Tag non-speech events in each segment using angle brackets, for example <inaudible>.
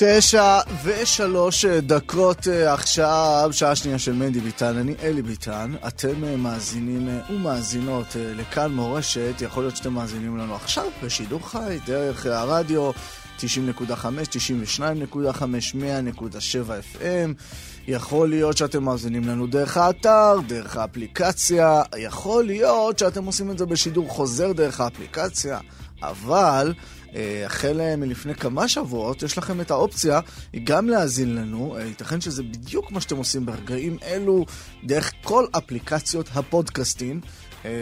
תשע ושלוש דקות אה, עכשיו, שעה שנייה של מנדי ביטן, אני אלי ביטן, אתם אה, מאזינים אה, ומאזינות לכאן מורשת, יכול להיות שאתם מאזינים לנו עכשיו בשידור חי, דרך הרדיו 90.5, 92.5, 100.7 FM, יכול להיות שאתם מאזינים לנו דרך האתר, דרך האפליקציה, יכול להיות שאתם עושים את זה בשידור חוזר דרך האפליקציה, אבל... אה, החל אה, מלפני כמה שבועות, יש לכם את האופציה גם להאזין לנו. אה, ייתכן שזה בדיוק מה שאתם עושים ברגעים אלו, דרך כל אפליקציות הפודקאסטים.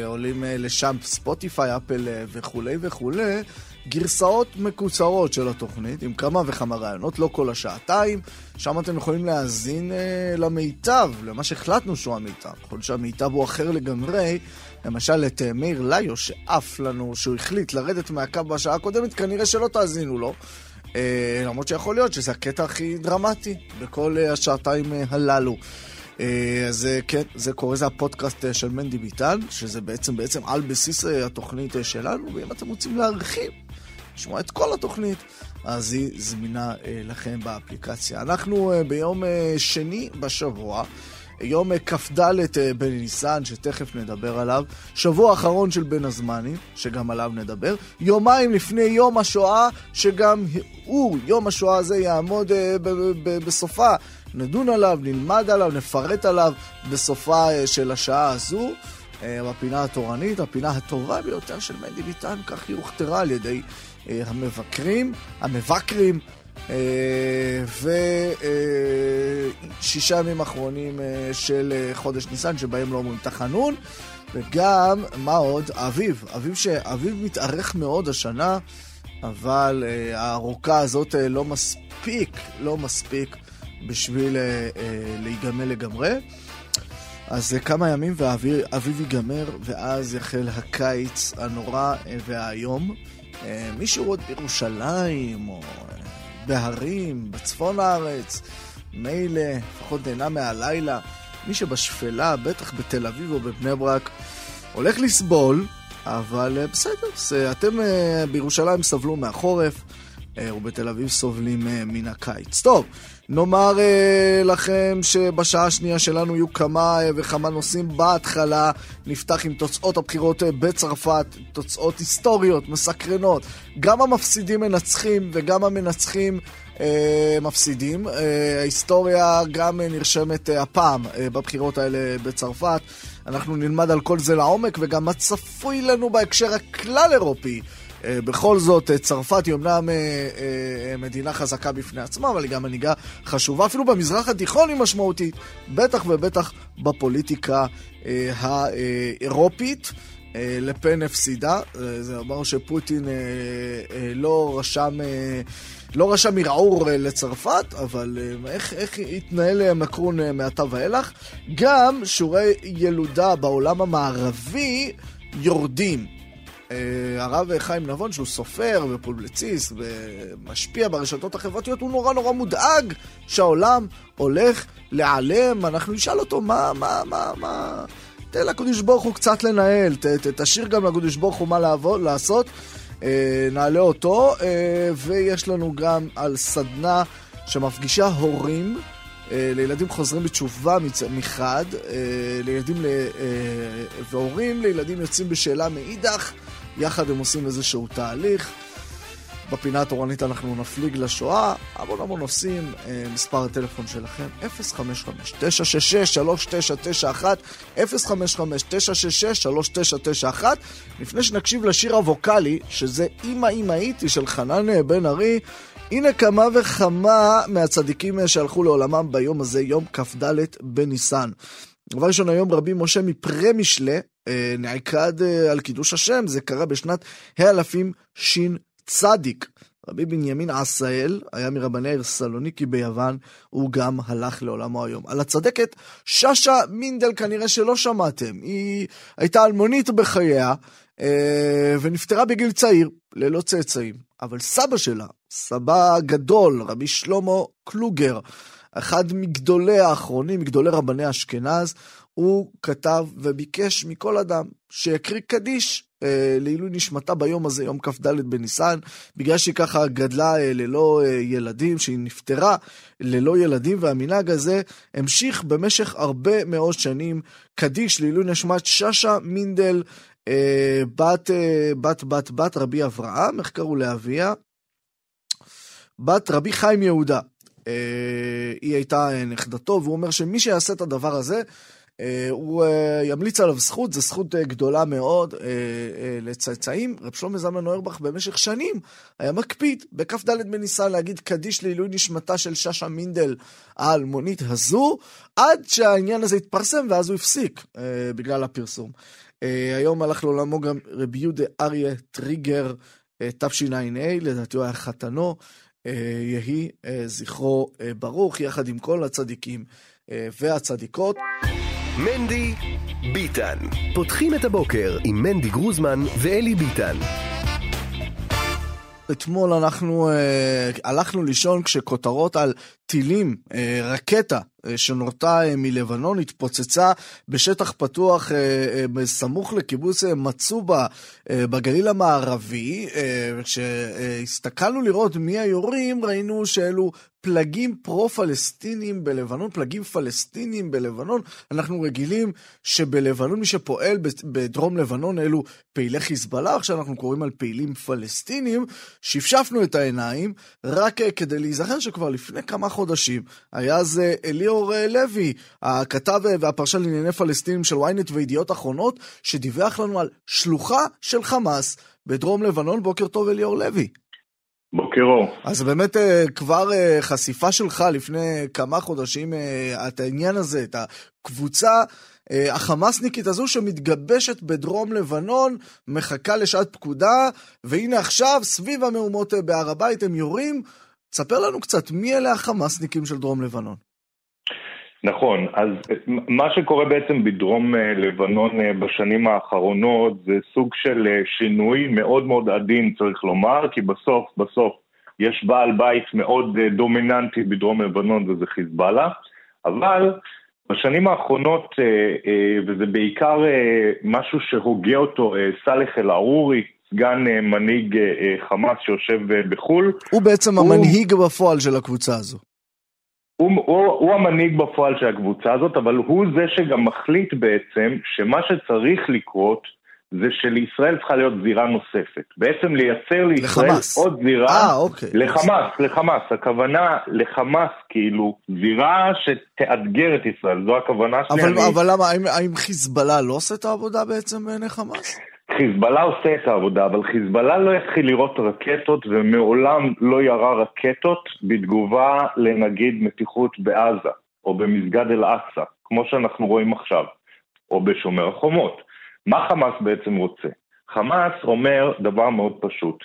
עולים לשם ספוטיפיי, אפל וכולי וכולי. גרסאות מקוצרות של התוכנית, עם כמה וכמה רעיונות, לא כל השעתיים. שם אתם יכולים להאזין למיטב, למה שהחלטנו שהוא המיטב. יכול להיות שהמיטב הוא אחר לגמרי. למשל, את אה, מאיר ליו, שעף לנו, שהוא החליט לרדת מהקו בשעה הקודמת, כנראה שלא תאזינו לו. אה, למרות שיכול להיות שזה הקטע הכי דרמטי בכל אה, השעתיים הללו. אז כן, זה קורה, זה הפודקאסט של מנדי ביטן, שזה בעצם, בעצם על בסיס התוכנית שלנו, ואם אתם רוצים להרחיב, לשמוע את כל התוכנית, אז היא זמינה לכם באפליקציה. אנחנו ביום שני בשבוע. יום כ"ד בניסן, שתכף נדבר עליו, שבוע אחרון של בין הזמנים, שגם עליו נדבר, יומיים לפני יום השואה, שגם הוא, יום השואה הזה יעמוד בסופה. נדון עליו, נלמד עליו, נפרט עליו בסופה אה, של השעה הזו. אה, בפינה התורנית, הפינה הטובה ביותר של מנדי ביטן, כך היא הוכתרה על ידי אה, המבקרים, המבקרים, ושישה ימים אחרונים של חודש ניסן, שבהם לא אומרים תחנון, וגם, מה עוד? אביב, אביב שאביב מתארך מאוד השנה, אבל הארוכה הזאת לא מספיק, לא מספיק בשביל אה, אה, להיגמל לגמרי. אז אה, כמה ימים והאביב ייגמר, ואז יחל הקיץ הנורא והאיום. מישהו עוד בירושלים, או בהרים, בצפון הארץ, מילא, לפחות נהנה מהלילה. מי שבשפלה, בטח בתל אביב או בבני ברק, הולך לסבול, אבל בסדר, אתם בירושלים סבלו מהחורף, ובתל אביב סובלים מן הקיץ. טוב, נאמר uh, לכם שבשעה השנייה שלנו יהיו כמה uh, וכמה נושאים. בהתחלה נפתח עם תוצאות הבחירות uh, בצרפת, תוצאות היסטוריות, מסקרנות. גם המפסידים מנצחים וגם המנצחים uh, מפסידים. Uh, ההיסטוריה גם uh, נרשמת uh, הפעם uh, בבחירות האלה בצרפת. אנחנו נלמד על כל זה לעומק וגם מה צפוי לנו בהקשר הכלל אירופי. אה, בכל זאת, אה, צרפת היא אמנם אה, מדינה חזקה בפני עצמה, אבל היא גם מנהיגה חשובה, אפילו במזרח התיכון היא משמעותית, בטח ובטח בפוליטיקה האירופית. לפן הפסידה, זה אומר שפוטין לא רשם, לא רשם ערעור לצרפת, אבל איך, איך יתנהל מקרון מעתה ואילך? גם שיעורי ילודה בעולם המערבי יורדים. אה, הרב חיים נבון, שהוא סופר ופובלציסט ומשפיע ברשתות החברתיות, הוא נורא נורא מודאג שהעולם הולך להיעלם. אנחנו נשאל אותו, מה, מה, מה, מה... תן לקדוש ברוך הוא קצת לנהל, ת, ת, תשאיר גם לקדוש ברוך הוא מה לעבוד, לעשות. אה, נעלה אותו, אה, ויש לנו גם על סדנה שמפגישה הורים. לילדים חוזרים בתשובה מחד, לילדים והורים לילדים יוצאים בשאלה מאידך. יחד הם עושים איזשהו תהליך. בפינה התורנית אנחנו נפליג לשואה, המון המון נושאים, אה, מספר הטלפון שלכם, 055-966-3991, 055-966-3991. לפני שנקשיב לשיר הווקאלי, שזה אמא אמא הייתי של חנן אה, בן ארי, הנה כמה וכמה מהצדיקים אה, שהלכו לעולמם ביום הזה, יום כ"ד בניסן. דבר ראשון, היום רבי משה אה, נעקד אה, על קידוש השם, זה קרה בשנת האלפים ש"צ. רבי בנימין עשאל היה מרבני העיר סלוניקי ביוון, הוא גם הלך לעולמו היום. על הצדקת, שאשא מינדל כנראה שלא שמעתם, היא הייתה אלמונית בחייה, אה, ונפטרה בגיל צעיר, ללא צאצאים. אבל סבא שלה, סבא גדול, רבי שלמה קלוגר, אחד מגדולי האחרונים, מגדולי רבני אשכנז, הוא כתב וביקש מכל אדם שיקריא קדיש אה, לעילוי נשמתה ביום הזה, יום כ"ד בניסן, בגלל שהיא ככה גדלה אה, ללא אה, ילדים, שהיא נפטרה ללא ילדים, והמנהג הזה המשיך במשך הרבה מאוד שנים. קדיש לעילוי נשמת שאשא מינדל, אה, בת, אה, בת, בת, בת רבי אברהם, איך קראו לאביה? בת רבי חיים יהודה. אה, היא הייתה אה, נכדתו, והוא אומר שמי שיעשה את הדבר הזה, הוא אה, ימליץ עליו זכות, זו זכות אה, גדולה מאוד לצאצאים. רב שלמה זלמן אוירבך במשך שנים היה מקפיד בכ"ד בניסן להגיד קדיש לעילוי נשמתה של שאשא מינדל האלמונית הזו, עד שהעניין הזה התפרסם ואז הוא הפסיק בגלל הפרסום. היום הלך לעולמו גם רבי יהודה אריה טריגר, תשע"ה, לדעתי הוא היה חתנו, יהי זכרו ברוך, יחד עם כל הצדיקים והצדיקות. מנדי ביטן. פותחים את הבוקר עם מנדי גרוזמן ואלי ביטן. אתמול אנחנו אה, הלכנו לישון כשכותרות על טילים, אה, רקטה שנורתה אה, מלבנון, התפוצצה בשטח פתוח אה, אה, בסמוך לקיבוץ אה, מצובה אה, בגליל המערבי. אה, כשהסתכלנו לראות מי היורים, ראינו שאלו פלגים פרו-פלסטינים בלבנון, פלגים פלסטינים בלבנון. אנחנו רגילים שבלבנון, מי שפועל בדרום לבנון אלו פעילי חיזבאללה, עכשיו אנחנו קוראים על פעילים פלסטינים. שפשפנו את העיניים רק אה, כדי להיזכר שכבר לפני כמה חודשים היה זה אליאור אה, לוי, הכתב והפרשן לענייני פלסטינים של ynet וידיעות אחרונות, שדיווח לנו על שלוחה של חמאס בדרום לבנון. בוקר טוב אליאור לוי. בוקר אור. אז באמת אה, כבר אה, חשיפה שלך לפני כמה חודשים, אה, את העניין הזה, את הקבוצה החמאסניקית הזו שמתגבשת בדרום לבנון, מחכה לשעת פקודה, והנה עכשיו, סביב המהומות בהר הבית, הם יורים. תספר לנו קצת, מי אלה החמאסניקים של דרום לבנון? נכון, אז מה שקורה בעצם בדרום לבנון בשנים האחרונות זה סוג של שינוי מאוד מאוד עדין צריך לומר, כי בסוף בסוף יש בעל בית מאוד דומיננטי בדרום לבנון וזה חיזבאללה, אבל בשנים האחרונות, וזה בעיקר משהו שהוגה אותו סאלח אל-ערורי, סגן מנהיג חמאס שיושב בחו"ל. הוא בעצם הוא... המנהיג בפועל של הקבוצה הזו. הוא, הוא, הוא המנהיג בפועל של הקבוצה הזאת, אבל הוא זה שגם מחליט בעצם שמה שצריך לקרות זה שלישראל צריכה להיות זירה נוספת. בעצם לייצר לישראל לחמאס. עוד זירה... אה, אוקיי. לחמאס, לחמאס. הכוונה לחמאס, כאילו, זירה שתאתגר את ישראל, זו הכוונה שלי. אבל, אני... אבל למה, האם, האם חיזבאללה לא עושה את העבודה בעצם בעיני חמאס? חיזבאללה עושה את העבודה, אבל חיזבאללה לא יתחיל לראות רקטות ומעולם לא ירה רקטות בתגובה לנגיד מתיחות בעזה, או במסגד אל-אקצא, כמו שאנחנו רואים עכשיו, או בשומר החומות. מה חמאס בעצם רוצה? חמאס אומר דבר מאוד פשוט.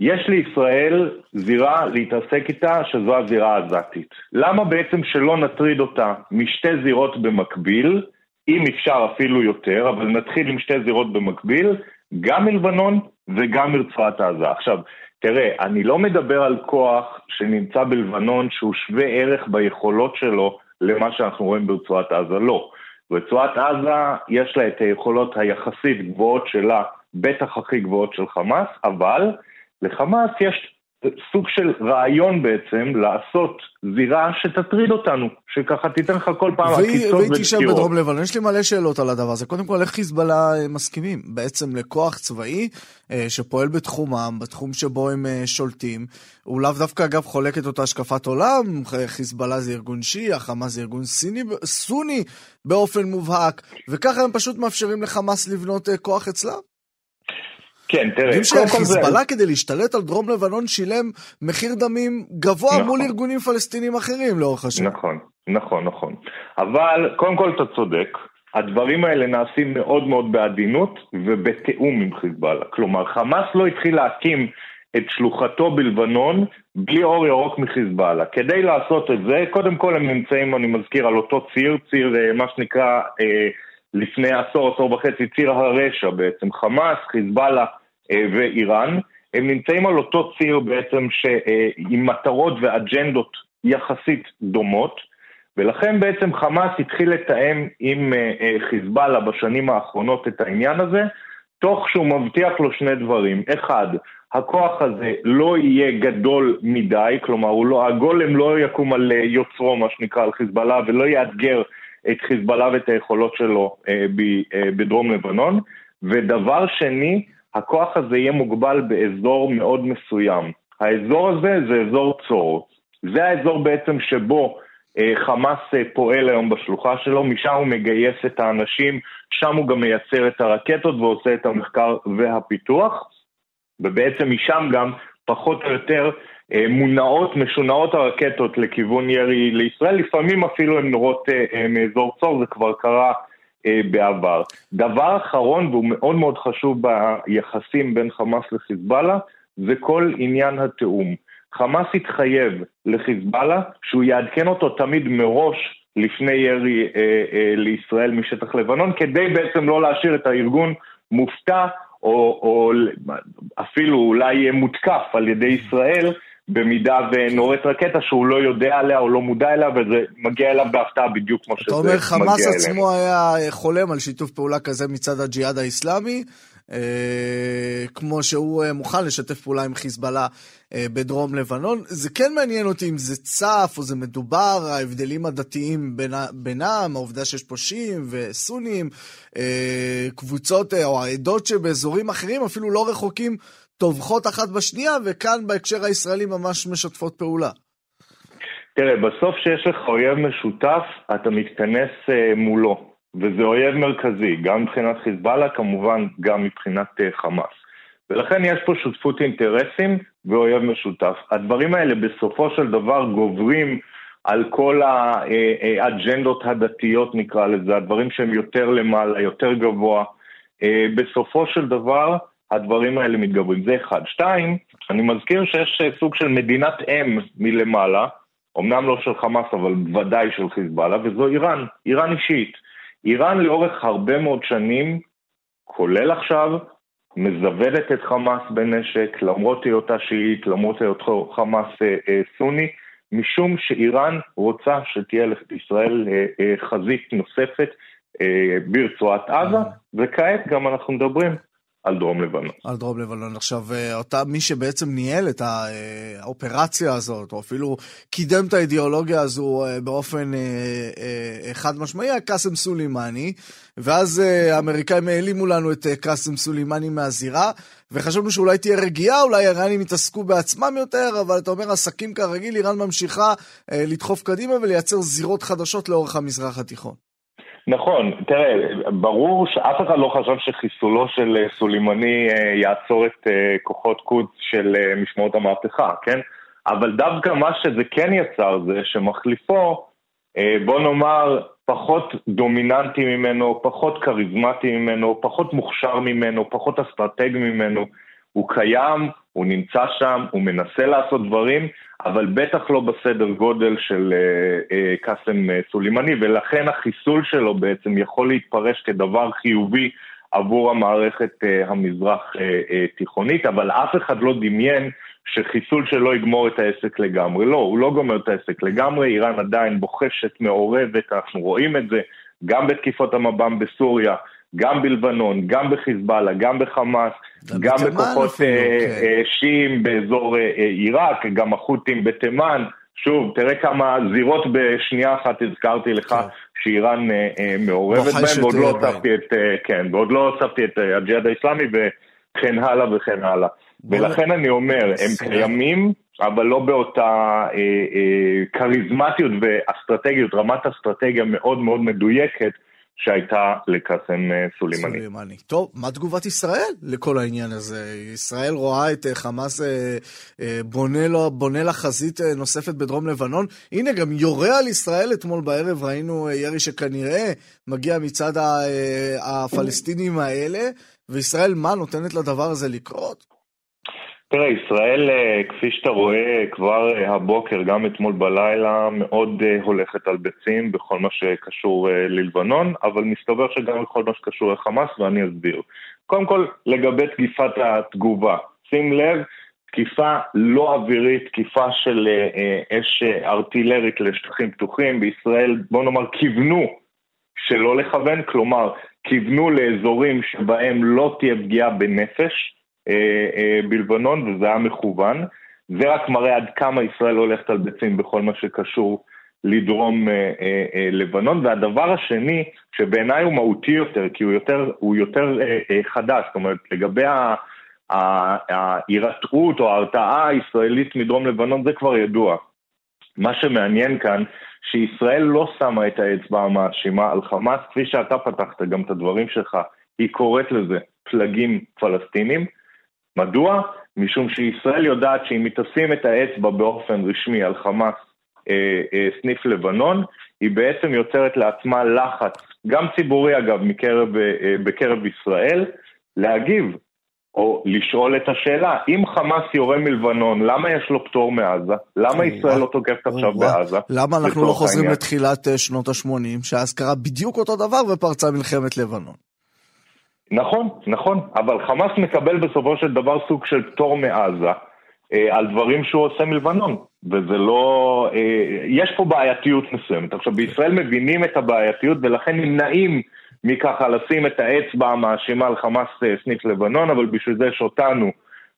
יש לישראל זירה להתעסק איתה, שזו הזירה העזתית. למה בעצם שלא נטריד אותה משתי זירות במקביל, אם אפשר אפילו יותר, אבל נתחיל עם שתי זירות במקביל, גם מלבנון וגם מרצועת עזה. עכשיו, תראה, אני לא מדבר על כוח שנמצא בלבנון שהוא שווה ערך ביכולות שלו למה שאנחנו רואים ברצועת עזה, לא. רצועת עזה יש לה את היכולות היחסית גבוהות שלה, בטח הכי גבוהות של חמאס, אבל לחמאס יש סוג של רעיון בעצם לעשות זירה שתטריד אותנו, שככה תיתן לך כל פעם עקיצות ודקירות. והיא תשב בדרום לבנון. יש לי מלא שאלות על הדבר הזה. קודם כל, איך חיזבאללה אה, מסכימים? בעצם לכוח צבאי אה, שפועל בתחומם, בתחום שבו הם אה, שולטים. הוא לאו דווקא, אגב, חולק את אותה השקפת עולם. חיזבאללה זה ארגון שיעי, החמאס זה ארגון סיני, סוני באופן מובהק. וככה הם פשוט מאפשרים לחמאס לבנות כוח אצלם. כן, תראה, יודעים שהחיזבאללה כדי להשתלט על דרום לבנון שילם מחיר דמים גבוה נכון. מול ארגונים פלסטינים אחרים לאורך השנים. נכון, נכון, נכון. אבל קודם כל אתה צודק, הדברים האלה נעשים מאוד מאוד בעדינות ובתיאום עם חיזבאללה. כלומר, חמאס לא התחיל להקים את שלוחתו בלבנון בלי אור ירוק מחיזבאללה. כדי לעשות את זה, קודם כל הם נמצאים, אני מזכיר, על אותו ציר, ציר אה, מה שנקרא אה, לפני עשור, עשור וחצי, ציר הרשע בעצם, חמאס, חיזבאללה ואיראן. הם נמצאים על אותו ציר בעצם ש, אה, עם מטרות ואג'נדות יחסית דומות, ולכן בעצם חמאס התחיל לתאם עם אה, אה, חיזבאללה בשנים האחרונות את העניין הזה, תוך שהוא מבטיח לו שני דברים. אחד, הכוח הזה לא יהיה גדול מדי, כלומר לא, הגולם לא יקום על אה, יוצרו, מה שנקרא, על חיזבאללה, ולא יאתגר את חיזבאללה ואת היכולות שלו אה, ב, אה, בדרום לבנון. ודבר שני, הכוח הזה יהיה מוגבל באזור מאוד מסוים. האזור הזה זה אזור צור. זה האזור בעצם שבו אה, חמאס אה, פועל היום בשלוחה שלו, משם הוא מגייס את האנשים, שם הוא גם מייצר את הרקטות ועושה את המחקר והפיתוח, ובעצם משם גם פחות או יותר אה, מונעות, משונעות הרקטות לכיוון ירי לישראל, לפעמים אפילו הן נורות מאזור צור, זה כבר קרה בעבר. דבר אחרון, והוא מאוד מאוד חשוב ביחסים בין חמאס לחיזבאללה, זה כל עניין התיאום. חמאס התחייב לחיזבאללה שהוא יעדכן אותו תמיד מראש לפני ירי אה, אה, לישראל משטח לבנון, כדי בעצם לא להשאיר את הארגון מופתע, או, או אפילו אולי מותקף על ידי ישראל, במידה ונורית רקטה שהוא לא יודע עליה או לא מודע אליה, וזה מגיע אליו בהפתעה בדיוק כמו שזה מגיע אליהם. אתה אומר חמאס עצמו היה חולם על שיתוף פעולה כזה מצד הג'יהאד האיסלאמי, אה, כמו שהוא אה, מוכן לשתף פעולה עם חיזבאללה אה, בדרום לבנון. זה כן מעניין אותי אם זה צף או זה מדובר, ההבדלים הדתיים בין, בינם, העובדה שיש פה שיעים וסונים, קבוצות או העדות שבאזורים אחרים אפילו לא רחוקים טובחות אחת בשנייה, וכאן בהקשר הישראלי ממש משתפות פעולה. תראה, בסוף שיש לך אויב משותף, אתה מתכנס מולו. וזה אויב מרכזי, גם מבחינת חיזבאללה, כמובן גם מבחינת uh, חמאס. ולכן יש פה שותפות אינטרסים ואויב משותף. הדברים האלה בסופו של דבר גוברים על כל האג'נדות הדתיות נקרא לזה, הדברים שהם יותר למעלה, יותר גבוה. Uh, בסופו של דבר הדברים האלה מתגברים. זה אחד. שתיים, אני מזכיר שיש uh, סוג של מדינת אם מלמעלה, אמנם לא של חמאס אבל ודאי של חיזבאללה, וזו איראן, איראן אישית. איראן לאורך הרבה מאוד שנים, כולל עכשיו, מזוודת את חמאס בנשק, למרות היותה שיעית, למרות היותו חמאס אה, אה, סוני, משום שאיראן רוצה שתהיה לישראל אה, אה, חזית נוספת אה, ברצועת עזה, וכעת גם אנחנו מדברים על דרום לבנון. על דרום לבנון. עכשיו, אה, אותה, מי שבעצם ניהל את אה, האופרציה הזאת, או אפילו קידם את האידיאולוגיה הזו אה, באופן חד משמעי, היה קאסם סולימני, ואז האמריקאים העלימו לנו את קאסם סולימני מהזירה, וחשבנו שאולי תהיה רגיעה, אולי האיראנים יתעסקו בעצמם יותר, אבל אתה אומר, עסקים כרגיל, איראן ממשיכה לדחוף קדימה ולייצר זירות חדשות לאורך המזרח התיכון. נכון, תראה, ברור שאף אחד לא חשב שחיסולו של אה, סולימני אה, יעצור את אה, כוחות קודס של משמעות המהפכה, כן? אבל דווקא מה שזה כן יצר זה שמחליפו, בוא נאמר, פחות דומיננטי ממנו, פחות כריזמטי ממנו, פחות מוכשר ממנו, פחות אסטרטג ממנו, הוא קיים, הוא נמצא שם, הוא מנסה לעשות דברים, אבל בטח לא בסדר גודל של אה, אה, קאסם אה, סולימני, ולכן החיסול שלו בעצם יכול להתפרש כדבר חיובי עבור המערכת המזרח תיכונית, אבל אף אחד לא דמיין שחיסול שלו יגמור את העסק לגמרי. לא, הוא לא גומר את העסק לגמרי, איראן עדיין בוחשת, מעורבת, אנחנו רואים את זה גם בתקיפות המב"ם בסוריה, גם בלבנון, גם בחיזבאללה, גם בחמאס, גם בכוחות אה, כן. אה, שיעים באזור אה, עיראק, גם החות'ים בתימן. שוב, תראה כמה זירות בשנייה אחת הזכרתי לך כן. שאיראן מעורבת בהן, ועוד לא הוספתי את, כן, ועוד לא הוספתי את הג'יהאד האיסלאמי וכן הלאה וכן הלאה. ולכן אני אומר, הם קיימים, אבל לא באותה כריזמטיות ואסטרטגיות, רמת אסטרטגיה מאוד מאוד מדויקת. שהייתה לקאסם אה, סולימני. סולימני. טוב, מה תגובת ישראל לכל העניין הזה? ישראל רואה את אה, חמאס אה, בונה, לו, בונה לה חזית נוספת בדרום לבנון. הנה, גם יורה על ישראל אתמול בערב, ראינו ירי שכנראה מגיע מצד הפלסטינים האלה, וישראל, מה, נותנת לדבר הזה לקרות? תראה, ישראל, אה, כפי שאתה רואה, כבר אה, הבוקר, גם אתמול בלילה, מאוד אה, הולכת על ביצים בכל מה שקשור ללבנון, אבל מסתבר שגם בכל מה שקשור לחמאס, ואני אסביר. קודם כל, לגבי תקיפת התגובה, שים לב, תקיפה לא אווירית, תקיפה של אש ארטילרית לשטחים פתוחים. בישראל, בוא נאמר, כיוונו שלא לכוון, כלומר, כיוונו לאזורים שבהם לא תהיה פגיעה בנפש. אה, אה, בלבנון, וזה היה מכוון. זה רק מראה עד כמה ישראל הולכת על ביצים בכל מה שקשור לדרום אה, לבנון. והדבר השני, שבעיניי הוא מהותי יותר, כי הוא יותר, הוא יותר חדש, זאת אומרת, לגבי ההירתעות או ההרתעה הישראלית מדרום לבנון, זה כבר ידוע. מה שמעניין כאן, שישראל לא שמה את האצבע המאשימה על חמאס, כפי שאתה פתחת גם את הדברים שלך, היא קוראת לזה פלגים פלסטינים, מדוע? משום שישראל יודעת שאם היא תשים את האצבע באופן רשמי על חמאס אה, אה, סניף לבנון, היא בעצם יוצרת לעצמה לחץ, גם ציבורי אגב, מקרב, אה, אה, בקרב ישראל, להגיב או לשאול את השאלה, אם חמאס יורה מלבנון, למה יש לו פטור מעזה? למה ישראל לא תוקפת עכשיו בעזה? למה אנחנו לא חוזרים לתחילת אה, שנות ה-80, שאז קרה בדיוק אותו דבר ופרצה מלחמת לבנון? נכון, נכון, אבל חמאס מקבל בסופו של דבר סוג של פטור מעזה אה, על דברים שהוא עושה מלבנון, וזה לא... אה, יש פה בעייתיות מסוימת. עכשיו, בישראל מבינים את הבעייתיות ולכן נמנעים מככה לשים את האצבע המאשימה על חמאס אה, סניף לבנון, אבל בשביל זה יש אותנו,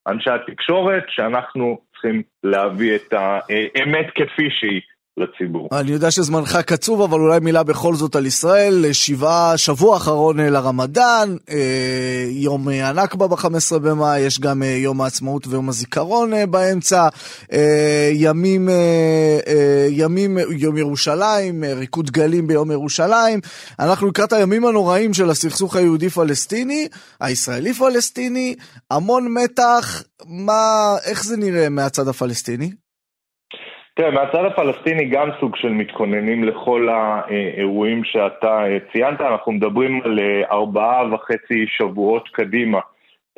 אנשי התקשורת, שאנחנו צריכים להביא את האמת כפי שהיא. לציבור. אני יודע שזמנך קצוב, אבל אולי מילה בכל זאת על ישראל. שבעה, שבוע אחרון אה, לרמדאן, אה, יום הנכבה ב-15 במאי, יש גם אה, יום העצמאות ויום הזיכרון באמצע, ימים, ימים, יום ירושלים, ריקוד גלים ביום ירושלים. אנחנו לקראת הימים הנוראים של הסכסוך היהודי-פלסטיני, הישראלי-פלסטיני, המון מתח, מה, איך זה נראה מהצד הפלסטיני? תראה, מהצד הפלסטיני גם סוג של מתכוננים לכל האירועים שאתה ציינת, אנחנו מדברים על אה, ארבעה וחצי שבועות קדימה.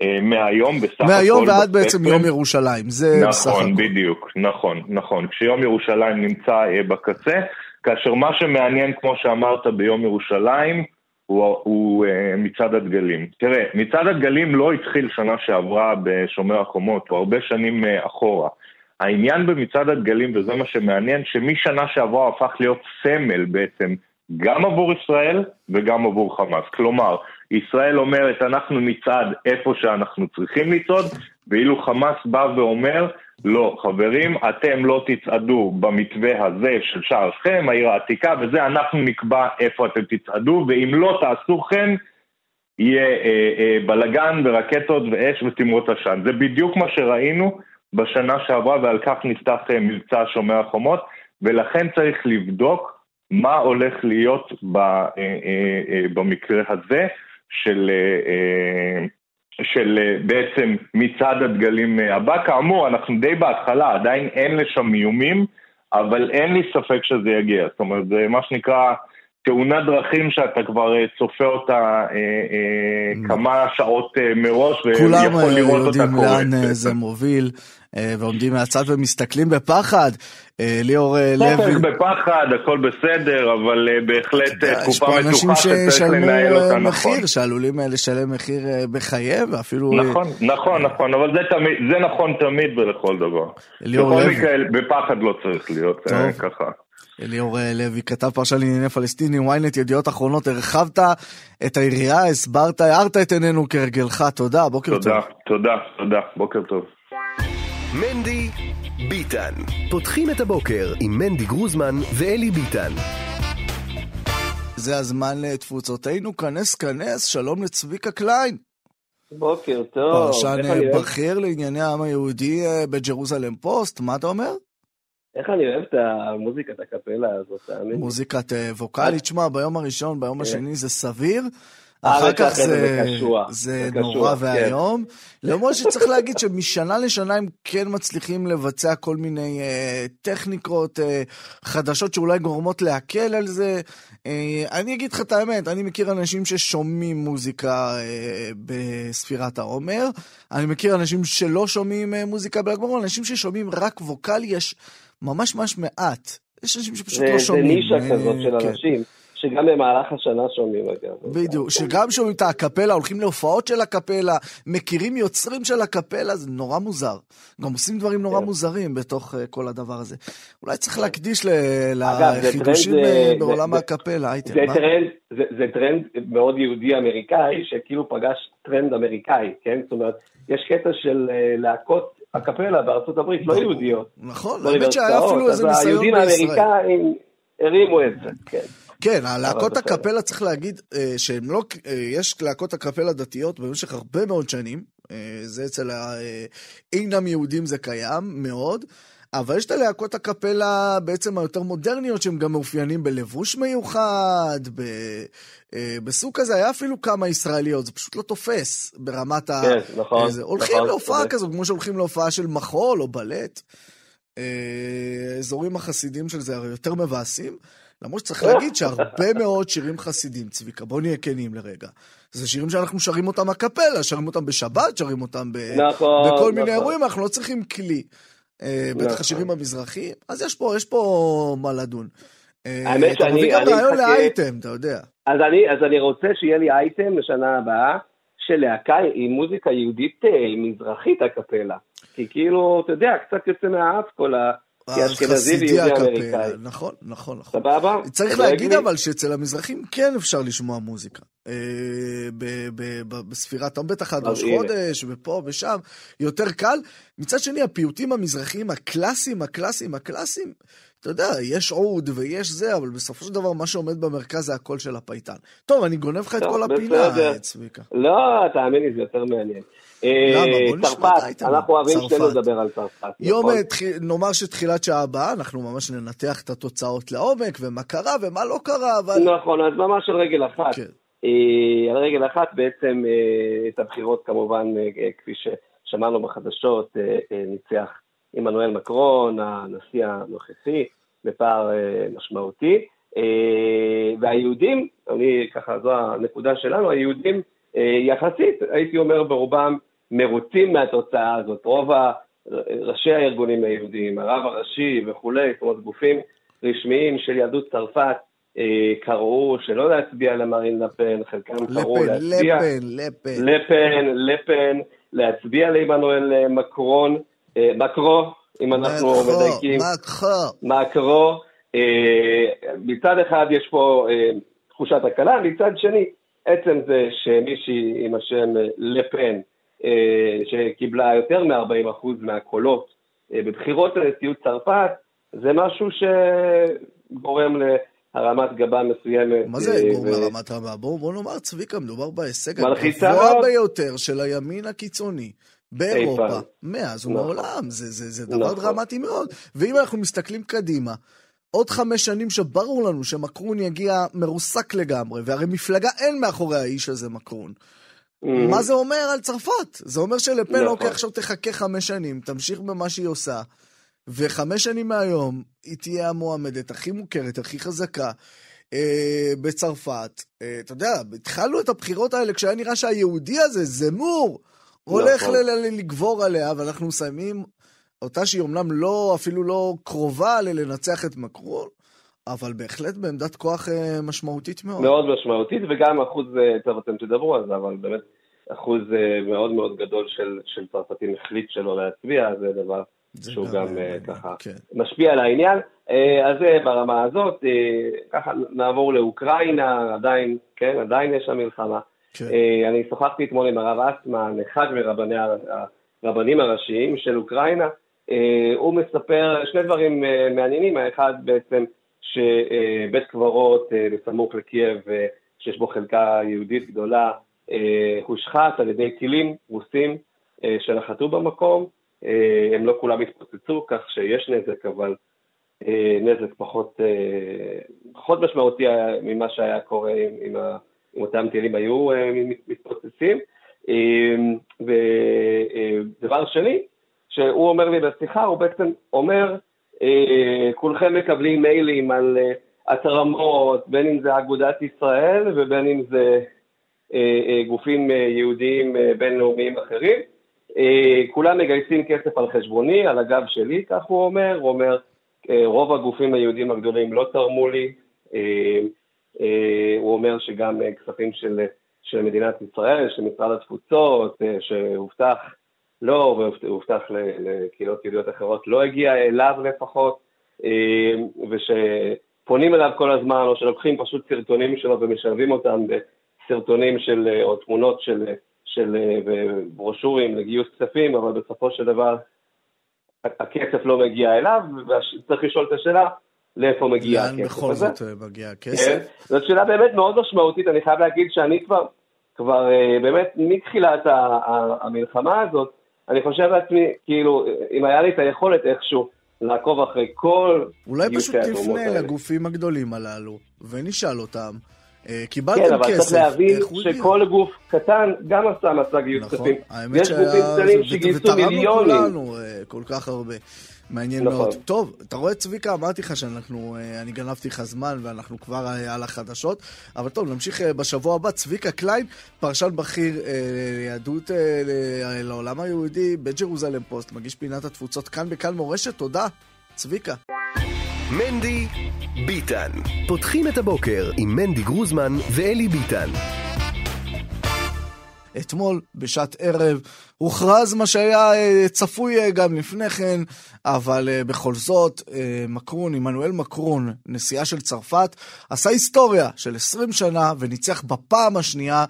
אה, מהיום בסך הכל. מהיום ועד בעצם יום ירושלים, זה נכון, בסך הכל. נכון, בדיוק, נכון, נכון. כשיום ירושלים נמצא אה, בקצה, כאשר מה שמעניין, כמו שאמרת, ביום ירושלים, הוא, הוא מצעד הדגלים. תראה, מצעד הדגלים לא התחיל שנה שעברה בשומר החומות, הוא הרבה שנים אחורה. העניין במצעד הדגלים, וזה מה שמעניין, שמשנה שעברה הפך להיות סמל בעצם, גם עבור ישראל וגם עבור חמאס. כלומר, ישראל אומרת, אנחנו נצעד איפה שאנחנו צריכים לצעוד, ואילו חמאס בא ואומר, לא, חברים, אתם לא תצעדו במתווה הזה של שער שכם, העיר העתיקה, וזה אנחנו נקבע איפה אתם תצעדו, ואם לא תעשו כן, יהיה אה, אה, בלגן ורקטות ואש ותמרות עשן. זה בדיוק מה שראינו. בשנה שעברה ועל כך נפתח אה, מבצע שומר החומות ולכן צריך לבדוק מה הולך להיות אה, אה, במקרה הזה של, של בעצם מצעד הדגלים הבא. כאמור, אנחנו די בהתחלה, עדיין אין לשם איומים, אבל אין לי ספק שזה יגיע. זאת אומרת, זה מה שנקרא תאונת דרכים שאתה כבר אה, צופה אותה אה, אה, כמה שעות מראש ויכול לראות אותה קורית. כולם יודעים לאן זה מוביל ועומדים מהצד ומסתכלים בפחד. ליאור לוי... סופק בפחד, הכל בסדר, אבל בהחלט תקופה מתוחה שצריך לנהל אותה נכון. מחיר, שעלולים לשלם מחיר בחייהם ואפילו... נכון, נכון, נכון, אבל זה נכון תמיד ולכל דבר. בכל מקרה, בפחד לא צריך להיות ככה. אליאור לוי, כתב פרשן לענייני פלסטינים, ynet ידיעות אחרונות, הרחבת את היריעה, הסברת, הארת את עינינו כהרגלך, תודה, בוקר תודה, טוב. תודה, תודה, תודה, בוקר טוב. מנדי ביטן, פותחים את הבוקר עם מנדי גרוזמן ואלי ביטן. זה הזמן לתפוצותינו, כנס כנס, שלום לצביקה קליין. בוקר טוב. פרשן בכיר לענייני העם היהודי אה, בג'רוזלם פוסט, מה אתה אומר? איך אני אוהב את המוזיקת האקפלה הזאת, תאמין מוזיקת אה, ווקאלית, שמע, ביום הראשון, ביום כן. השני זה סביר, אחר הארץ כך אחרי זה, זה. זה נורא כן. ואיום. למרות שצריך להגיד שמשנה לשנה הם כן מצליחים לבצע כל מיני אה, טכניקות אה, חדשות שאולי גורמות להקל על זה. אה, אני אגיד לך את האמת, אני מכיר אנשים ששומעים מוזיקה אה, בספירת העומר, אני מכיר אנשים שלא שומעים אה, מוזיקה בל"ג בעומר, אנשים ששומעים רק ווקאלי יש ממש ממש מעט. יש אנשים שפשוט זה, לא זה שומעים. נישה אה, כזאת של כן. אנשים, שגם במהלך השנה שומעים אגב. בדיוק, שגם שומעים את האקפלה, הולכים להופעות של אקפלה, מכירים יוצרים של אקפלה, זה נורא מוזר. גם עושים דברים נורא כן. מוזרים בתוך אה, כל הדבר הזה. אולי צריך להקדיש ל- אגב, זה לחידושים אה, זה- בעולם זה- אקפלה, אייטם. זה? טרנד, זה, זה טרנד מאוד יהודי אמריקאי, שכאילו פגש טרנד אמריקאי, כן? זאת אומרת, יש קטע של להקות אקפלה בארצות הברית, לא ברור. יהודיות. נכון, האמת שהיה אפילו איזה ניסיון היהודים בישראל. האמריקאים הרימו את זה, כן. כן, הלהקות. הקפלה צריך להגיד אה, שהם לא, אה, יש להקות הקפלה דתיות במשך הרבה מאוד שנים, אה, זה אצל האינם יהודים זה קיים מאוד, אבל יש את הלהקות הקפלה בעצם היותר מודרניות שהם גם מאופיינים בלבוש מיוחד, ב, אה, בסוג כזה, היה אפילו כמה ישראליות, זה פשוט לא תופס ברמת ה... כן, נכון, איזה- הולכים נכון, להופעה צודק. כזאת, כמו שהולכים להופעה של מחול או בלט. אה, האזורים החסידים של זה הרי יותר מבאסים. למרות שצריך <laughs> להגיד שהרבה מאוד שירים חסידים, צביקה, בוא נהיה כנים לרגע. זה שירים שאנחנו שרים אותם הקפלה, שרים אותם בשבת, שרים אותם ב... נכון, בכל מיני נכון. אירועים, אנחנו לא צריכים כלי. אה, בטח נכון. השירים המזרחיים, אז יש פה, יש פה מה לדון. אה, האמת אתה שאני- מביא גם רעיון לאייטם, אתה יודע. אז אני, אז אני רוצה שיהיה לי אייטם לשנה הבאה של להקה עם מוזיקה יהודית אה, מזרחית הקפלה. כי כאילו, אתה יודע, קצת יוצא מהאף כל ה... כי אשכנזי החסידי ויהודי אמריקאי. נכון, נכון, נכון. סבבה? צריך להגיד לי? אבל שאצל המזרחים כן אפשר לשמוע מוזיקה. אה, בספירת, בטח עד ראש. חודש, ופה ושם, יותר קל. מצד שני, הפיוטים המזרחיים הקלאסיים, הקלאסיים, הקלאסיים, אתה יודע, יש עוד ויש זה, אבל בסופו של דבר מה שעומד במרכז זה הקול של הפייטן. טוב, אני גונב לך את כל הפינה. צביקה. לא, תאמין לי, זה יותר מעניין. אה, צרפת. אנחנו אוהבים שנינו צרפת. לדבר על צרפת. יום, נכון? תח- נאמר שתחילת שעה הבאה, אנחנו ממש ננתח את התוצאות לעומק, ומה קרה ומה לא קרה, אבל... נכון, אז ממש על רגל אחת. כן. אה, על רגל אחת בעצם אה, את הבחירות כמובן, כפי ששמענו בחדשות, ניצח עמנואל מקרון, הנשיא הנוכחי, בפער משמעותי. והיהודים, אני ככה, זו הנקודה שלנו, היהודים יחסית, הייתי אומר ברובם, מרוצים מהתוצאה הזאת. רוב ראשי הארגונים היהודיים, הרב הראשי וכולי, זאת אומרת גופים רשמיים של יהדות צרפת, אה, קראו שלא להצביע למרין לפן, חלקם קראו לפן, להצביע... לפן, לפן. לפן, לפן, להצביע לעמנואל אה, מקרון, אה, מקרו, אם אנחנו מקרו, מדייקים, מקרו. מקרו. מצד אחד יש פה תחושת הקלה, מצד שני, עצם זה שמישהי עם השם לפן, שקיבלה יותר מ-40% מהקולות אה, בבחירות לנשיאות צרפת, זה משהו שגורם להרמת גבה מסוימת. מה זה אה, גורם לרמת רמה? בואו בוא נאמר, צביקה, מדובר בהישג הגבוה. ביותר של הימין הקיצוני. באירופה, פעם. מאז נכון. ומעולם, זה, זה, זה דבר נכון. דרמטי מאוד. ואם אנחנו מסתכלים קדימה, עוד חמש שנים שברור לנו שמקרון יגיע מרוסק לגמרי, והרי מפלגה אין מאחורי האיש הזה מקרון. Mm. מה זה אומר על צרפת? זה אומר שלפן, נכון. אוקיי, עכשיו תחכה חמש שנים, תמשיך במה שהיא עושה, וחמש שנים מהיום היא תהיה המועמדת הכי מוכרת, הכי חזקה. אה, בצרפת, אה, אתה יודע, התחלנו את הבחירות האלה כשהיה נראה שהיהודי הזה, זמור, הולך נכון. לגבור עליה, ואנחנו מסיימים אותה שהיא אומנם לא, אפילו לא קרובה ללנצח את מקרון, אבל בהחלט בעמדת כוח אה, משמעותית מאוד. מאוד משמעותית, וגם אחוז, אה, טוב, אתם תדברו על זה, אבל באמת אחוז אה, מאוד מאוד גדול של, של צרפתים החליט שלא להצביע, זה דבר זה שהוא גם אה, אה, ככה כן. משפיע על העניין. אז זה ברמה הזאת, ככה נעבור לאוקראינה, עדיין, כן, עדיין יש שם מלחמה. כן. אני שוחחתי אתמול עם הרב אסטמן, אחד מרבני הר- הרבנים הראשיים של אוקראינה. הוא מספר שני דברים מעניינים, האחד בעצם שבית קברות בסמוך לקייב, שיש בו חלקה יהודית גדולה, הושחת על ידי טילים רוסים אה, שנחתו במקום. אה, הם לא כולם התפוצצו, כך שיש נזק, אבל אה, נזק פחות, אה, פחות משמעותי ממה שהיה קורה עם, עם, אם אותם טילים היו מתפוצצים. ודבר שני, שהוא אומר לי בשיחה, הוא בעצם אומר, כולכם מקבלים מיילים על התרמות, בין אם זה אגודת ישראל ובין אם זה גופים יהודיים בינלאומיים אחרים. כולם מגייסים כסף על חשבוני, על הגב שלי, כך הוא אומר. הוא אומר, רוב הגופים היהודיים הגדולים לא תרמו לי. הוא אומר שגם כספים של, של מדינת ישראל, של משרד התפוצות, שהובטח לו והובטח לקהילות יהודיות אחרות, לא הגיע אליו לפחות, ושפונים אליו כל הזמן, או שלוקחים פשוט סרטונים שלו ומשלבים אותם בסרטונים של, או תמונות של של ברושורים לגיוס כספים, אבל בסופו של דבר הכסף לא מגיע אליו, וצריך לשאול את השאלה, לאיפה מגיע הכסף הזה. לאן בכל זאת אה, מגיע הכסף? כן, זאת שאלה באמת מאוד משמעותית, אני חייב להגיד שאני כבר, כבר אה, באמת מתחילת המלחמה הזאת, אני חושב לעצמי, כאילו, אם היה לי את היכולת איכשהו לעקוב אחרי כל... אולי פשוט תפנה לגופים הגדולים הללו, ונשאל אותם. אה, קיבלתם כסף. כן, אבל צריך להבין שכל גוף קטן גם עשה מסע גיוס כספים. יש גופים קטנים שגייסו מיליונים. ותרמנו כולנו אה, כל כך הרבה. מעניין נכון. מאוד. טוב, אתה רואה צביקה, אמרתי לך שאנחנו, אה, אני גנבתי לך זמן ואנחנו כבר על החדשות, אבל טוב, נמשיך בשבוע הבא. צביקה קליין, פרשן בכיר ליהדות לעולם היהודי בג'רוזלם פוסט, מגיש פינת התפוצות כאן בכאן מורשת, תודה, צביקה. מנדי ביטן. פותחים את הבוקר עם מנדי גרוזמן ואלי ביטן. אתמול, בשעת ערב, הוכרז מה שהיה אה, צפוי אה, גם לפני כן, אבל אה, בכל זאת, מקרון, עמנואל מקרון, נשיאה של צרפת, עשה היסטוריה של 20 שנה וניצח בפעם השנייה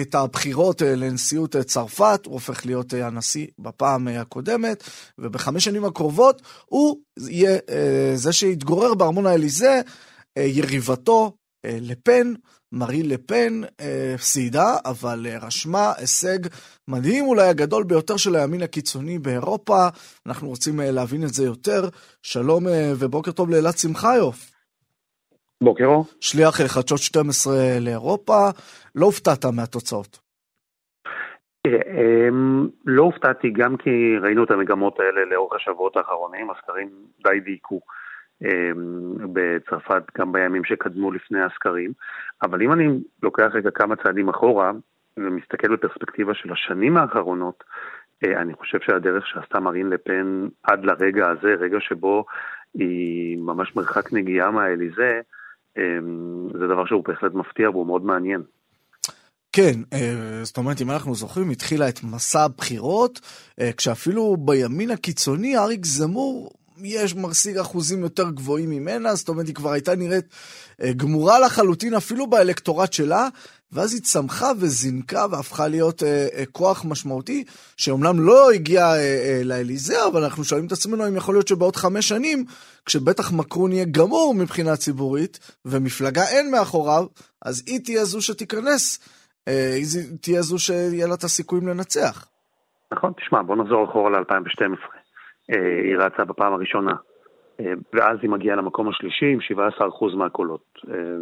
את הבחירות אה, לנשיאות אה, צרפת, הוא הופך להיות הנשיא בפעם הקודמת, ובחמש שנים הקרובות הוא יהיה זה שיתגורר בארמון האליזה, יריבתו לפן, מארי לפן הפסידה, אבל רשמה הישג מדהים, אולי הגדול ביותר של הימין הקיצוני באירופה. אנחנו רוצים להבין את זה יותר. שלום ובוקר טוב לאלעד שמחיוף. בוקר אור. שליח חדשות 12 לאירופה, לא הופתעת מהתוצאות. אמ, לא הופתעתי גם כי ראינו את המגמות האלה לאורך השבועות האחרונים, הסקרים די דייקו אמ, בצרפת גם בימים שקדמו לפני הסקרים, אבל אם אני לוקח רגע כמה צעדים אחורה ומסתכל בפרספקטיבה של השנים האחרונות, אה, אני חושב שהדרך שעשתה מרין לפן עד לרגע הזה, רגע שבו היא ממש מרחק נגיעה מהאליזה, זה דבר שהוא בהחלט מפתיע והוא מאוד מעניין. כן, אה, זאת אומרת, אם אנחנו זוכרים, התחילה את מסע הבחירות, אה, כשאפילו בימין הקיצוני, אריק זמור, יש מרסיג אחוזים יותר גבוהים ממנה, זאת אומרת, היא כבר הייתה נראית אה, גמורה לחלוטין אפילו באלקטורט שלה, ואז היא צמחה וזינקה והפכה להיות אה, אה, כוח משמעותי, שאומנם לא הגיע אה, לאליזה, אבל אנחנו שואלים את עצמנו אם יכול להיות שבעוד חמש שנים, כשבטח מקרון יהיה גמור מבחינה ציבורית, ומפלגה אין מאחוריו, אז היא תהיה זו שתיכנס, היא תהיה זו שיהיה לה את הסיכויים לנצח. נכון, תשמע, בוא נחזור אחורה ל-2012. אה, היא רצה בפעם הראשונה. אה, ואז היא מגיעה למקום השלישי עם 17% מהקולות.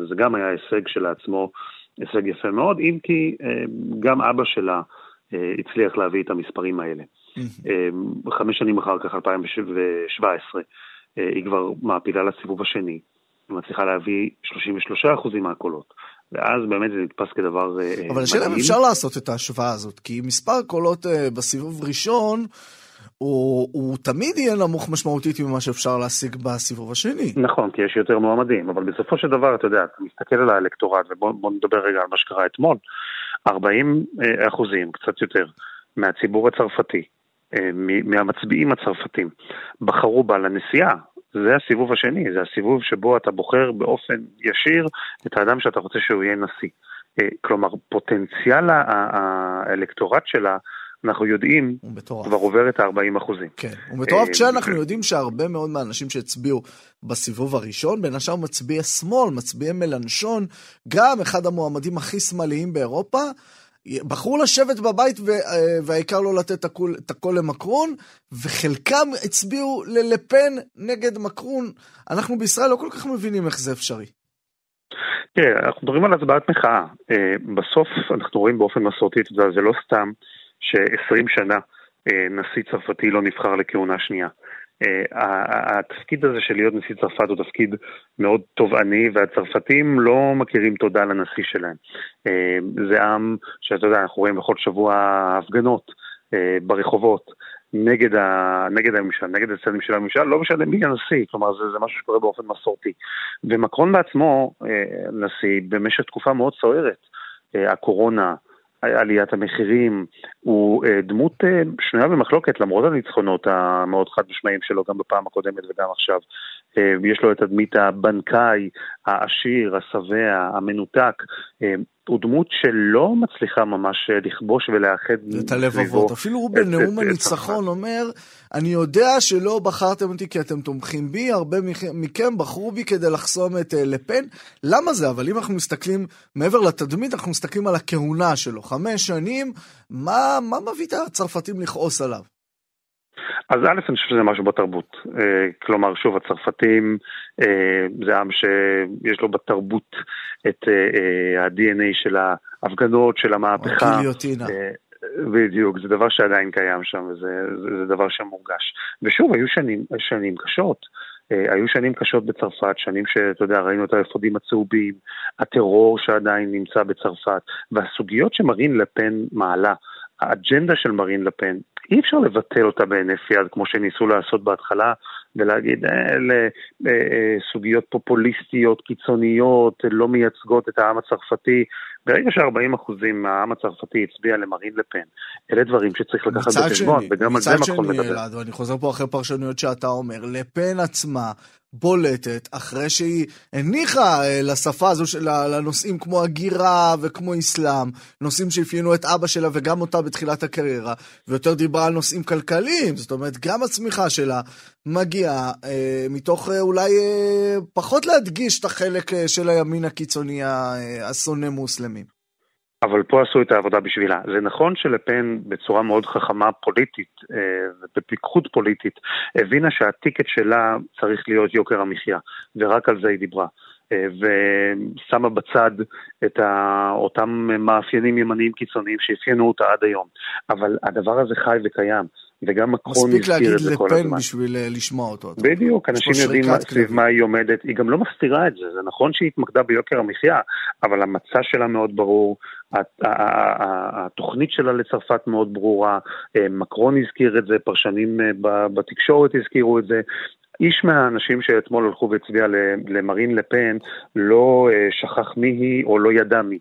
זה גם היה הישג שלעצמו הישג יפה מאוד, אם כי אה, גם אבא שלה אה, הצליח להביא את המספרים האלה. אה, חמש שנים אחר כך, 2017, היא כבר מעפילה לסיבוב השני, ומצליחה להביא 33% מהקולות. ואז באמת זה נתפס כדבר מדהים. אבל השאלה אם אפשר לעשות את ההשוואה הזאת, כי מספר קולות בסיבוב ראשון הוא, הוא תמיד יהיה נמוך משמעותית ממה שאפשר להשיג בסיבוב השני. נכון, כי יש יותר מועמדים, אבל בסופו של דבר, אתה יודע, אתה מסתכל על האלקטורט, ובוא נדבר רגע על מה שקרה אתמול, 40 אה, אחוזים, קצת יותר, מהציבור הצרפתי, אה, מהמצביעים הצרפתים, בחרו בה לנסיעה. זה הסיבוב השני, זה הסיבוב שבו אתה בוחר באופן ישיר את האדם שאתה רוצה שהוא יהיה נשיא. אה, כלומר, פוטנציאל האלקטורט שלה אנחנו יודעים, כבר עובר את ה-40 אחוזים. כן, הוא מטורף אה, כשאנחנו יודעים שהרבה מאוד מהאנשים שהצביעו בסיבוב הראשון, בין השאר מצביעי שמאל, מצביעי מלנשון, גם אחד המועמדים הכי שמאליים באירופה, בחרו לשבת בבית אה, והעיקר לא לתת את הקול למקרון, וחלקם הצביעו ללפן נגד מקרון. אנחנו בישראל לא כל כך מבינים איך זה אפשרי. תראה, אנחנו מדברים על הצבעת מחאה. בסוף אנחנו רואים באופן מסורתי, אתה יודע, זה לא סתם ש-20 שנה נשיא צרפתי לא נבחר לכהונה שנייה. התפקיד הזה של להיות נשיא צרפת הוא תפקיד מאוד תובעני, והצרפתים לא מכירים תודה לנשיא שלהם. זה עם שאתה יודע, אנחנו רואים בכל שבוע הפגנות ברחובות. נגד, ה, נגד הממשל, נגד הצדדים של הממשל, לא משנה מי הנשיא, כלומר זה, זה משהו שקורה באופן מסורתי. ומקרון בעצמו, נשיא, במשך תקופה מאוד סוערת, הקורונה, עליית המחירים, הוא אה, דמות אה, שנויה במחלוקת למרות הניצחונות המאוד חד משמעיים שלו גם בפעם הקודמת וגם עכשיו. אה, יש לו את תדמית הבנקאי, העשיר, השבע, המנותק. הוא דמות שלא מצליחה ממש לכבוש ולאחד את הלבבות. אפילו הוא בנאום הניצחון אומר, אני יודע שלא בחרתם אותי כי אתם תומכים בי, הרבה מכם בחרו בי כדי לחסום את לפן. למה זה? אבל אם אנחנו מסתכלים מעבר לתדמית, אנחנו מסתכלים על הכהונה שלו. חמש שנים, מה, מה מביא את הצרפתים לכעוס עליו? אז א', אני חושב שזה משהו בתרבות. כלומר, שוב, הצרפתים זה עם שיש לו בתרבות את ה-DNA של ההפגנות, של המהפכה. בדיוק, זה דבר שעדיין קיים שם, וזה זה, זה דבר שמורגש. ושוב, היו שנים, שנים קשות. היו שנים קשות בצרפת, שנים שאתה יודע, ראינו את האפודים הצהובים, הטרור שעדיין נמצא בצרפת, והסוגיות שמרין לפן מעלה, האג'נדה של מרין לפן, אי אפשר לבטל אותה בהינף יד כמו שניסו לעשות בהתחלה ולהגיד אלה אה, אה, סוגיות פופוליסטיות, קיצוניות, לא מייצגות את העם הצרפתי. ברגע ש-40% מהעם הצרפתי הצביע למרין לפן, אלה דברים שצריך לקחת בחשבון, וגם על זה מקום לדבר. מצד שני, אלעד, ואני חוזר פה אחרי פרשנויות שאתה אומר, לפן עצמה בולטת, אחרי שהיא הניחה אה, לשפה הזו, לנושאים כמו הגירה וכמו אסלאם, נושאים שאפיינו את אבא שלה וגם אותה בתחילת הקריירה, ויותר דיברה על נושאים כלכליים, זאת אומרת, גם הצמיחה שלה מגיעה אה, מתוך אה, אולי אה, פחות להדגיש את החלק אה, של הימין הקיצוני השונא מוסלמים. אבל פה עשו את העבודה בשבילה. זה נכון שלפן בצורה מאוד חכמה פוליטית אה, ובפיקחות פוליטית הבינה שהטיקט שלה צריך להיות יוקר המחיה, ורק על זה היא דיברה. אה, ושמה בצד את אותם מאפיינים ימניים קיצוניים שאפיינו אותה עד היום. אבל הדבר הזה חי וקיים. וגם מקרון הזכיר את זה כל הזמן. מספיק להגיד לפן בשביל אה, לשמוע אותו. בדיוק, אנשים יודעים סביב מה היא עומדת, היא גם לא מסתירה את זה, זה נכון שהיא התמקדה ביוקר המחיה, אבל המצע שלה מאוד ברור, התוכנית שלה לצרפת מאוד ברורה, אה, מקרון הזכיר את זה, פרשנים אה, בתקשורת הזכירו את זה, איש מהאנשים שאתמול הלכו והצביע למרין לפן לא שכח מי היא או לא ידע מי.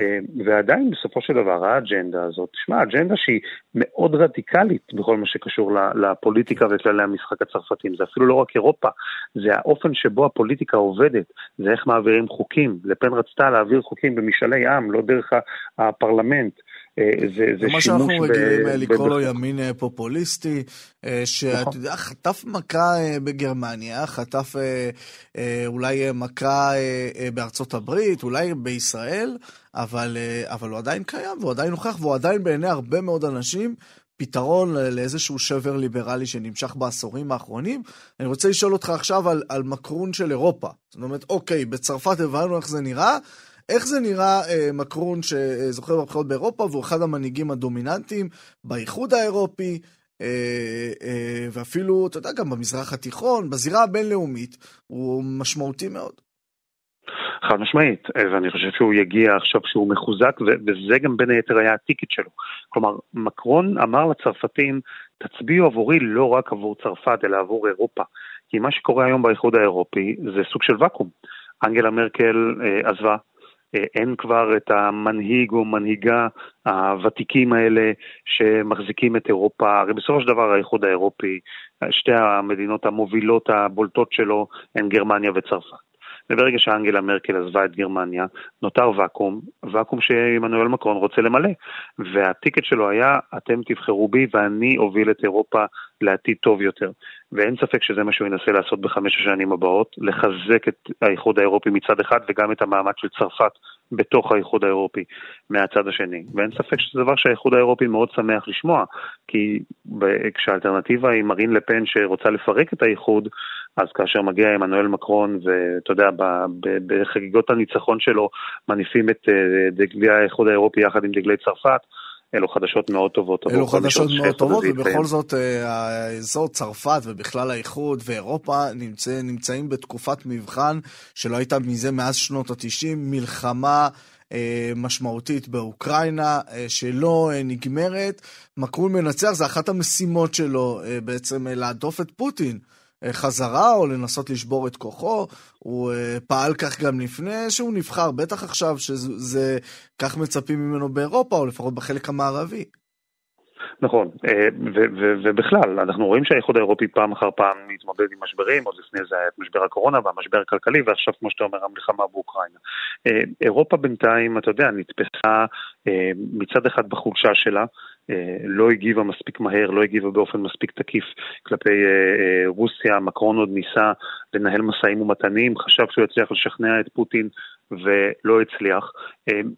אה, ועדיין בסופו של דבר האג'נדה הזאת, תשמע, אג'נדה שהיא מאוד רדיקלית בכל מה שקשור לפוליטיקה וכללי המשחק הצרפתיים, זה אפילו לא רק אירופה, זה האופן שבו הפוליטיקה עובדת, זה איך מעבירים חוקים. לפן רצתה להעביר חוקים במשאלי עם, לא דרך הפרלמנט. אה, זה, זה מה שאנחנו רגילים אה, לקרוא לו ימין אה, פופוליסטי, שאתה נכון. יודע, חטף מכה בגרמניה, חטף אולי מכה בארצות הברית, אולי בישראל, אבל, אבל הוא עדיין קיים, והוא עדיין נוכח, והוא עדיין בעיני הרבה מאוד אנשים פתרון לאיזשהו שבר ליברלי שנמשך בעשורים האחרונים. אני רוצה לשאול אותך עכשיו על, על מקרון של אירופה. זאת אומרת, אוקיי, בצרפת הבנו איך זה נראה, איך זה נראה אה, מקרון שזוכה בבחירות באירופה והוא אחד המנהיגים הדומיננטיים באיחוד האירופי, אה, אה, ואפילו, אתה יודע, גם במזרח התיכון, בזירה הבינלאומית, הוא משמעותי מאוד. חד משמעית, ואני חושב שהוא יגיע עכשיו שהוא מחוזק, וזה גם בין היתר היה הטיקט שלו. כלומר, מקרון אמר לצרפתים, תצביעו עבורי לא רק עבור צרפת, אלא עבור אירופה. כי מה שקורה היום באיחוד האירופי זה סוג של ואקום. אנגלה מרקל אה, עזבה, אין כבר את המנהיג או מנהיגה הוותיקים האלה שמחזיקים את אירופה. הרי בסופו של דבר האיחוד האירופי, שתי המדינות המובילות הבולטות שלו הן גרמניה וצרפת. וברגע שאנגלה מרקל עזבה את גרמניה, נותר ואקום, ואקום שעמנואל מקרון רוצה למלא. והטיקט שלו היה, אתם תבחרו בי ואני אוביל את אירופה לעתיד טוב יותר. ואין ספק שזה מה שהוא ינסה לעשות בחמש השנים הבאות, לחזק את האיחוד האירופי מצד אחד וגם את המעמד של צרפת בתוך האיחוד האירופי מהצד השני. ואין ספק שזה דבר שהאיחוד האירופי מאוד שמח לשמוע, כי כשהאלטרנטיבה היא מרין לפן שרוצה לפרק את האיחוד, אז כאשר מגיע עמנואל מקרון, ואתה יודע, בחגיגות הניצחון שלו מניפים את דגלי האיחוד האירופי יחד עם דגלי צרפת, אלו חדשות מאוד טובות. אלו חדשות מאוד טובות, ובכל זאת האזור צרפת ובכלל האיחוד ואירופה נמצא, נמצאים בתקופת מבחן שלא הייתה מזה מאז שנות ה-90, מלחמה אה, משמעותית באוקראינה, אה, שלא אה, נגמרת. מקרון מנצח, זה אחת המשימות שלו בעצם להדוף את פוטין. חזרה או לנסות לשבור את כוחו, הוא פעל כך גם לפני שהוא נבחר, בטח עכשיו שזה, כך מצפים ממנו באירופה, או לפחות בחלק המערבי. נכון, אה, ובכלל, אנחנו רואים שהאיחוד האירופי פעם אחר פעם מתמודד עם משברים, עוד לפני זה היה את משבר הקורונה והמשבר הכלכלי, ועכשיו, כמו שאתה אומר, המלחמה באוקראינה. אה, אירופה בינתיים, אתה יודע, נתפסה אה, מצד אחד בחולשה שלה, לא הגיבה מספיק מהר, לא הגיבה באופן מספיק תקיף כלפי רוסיה, מקרון עוד ניסה לנהל משאים ומתנים, חשב שהוא יצליח לשכנע את פוטין ולא הצליח.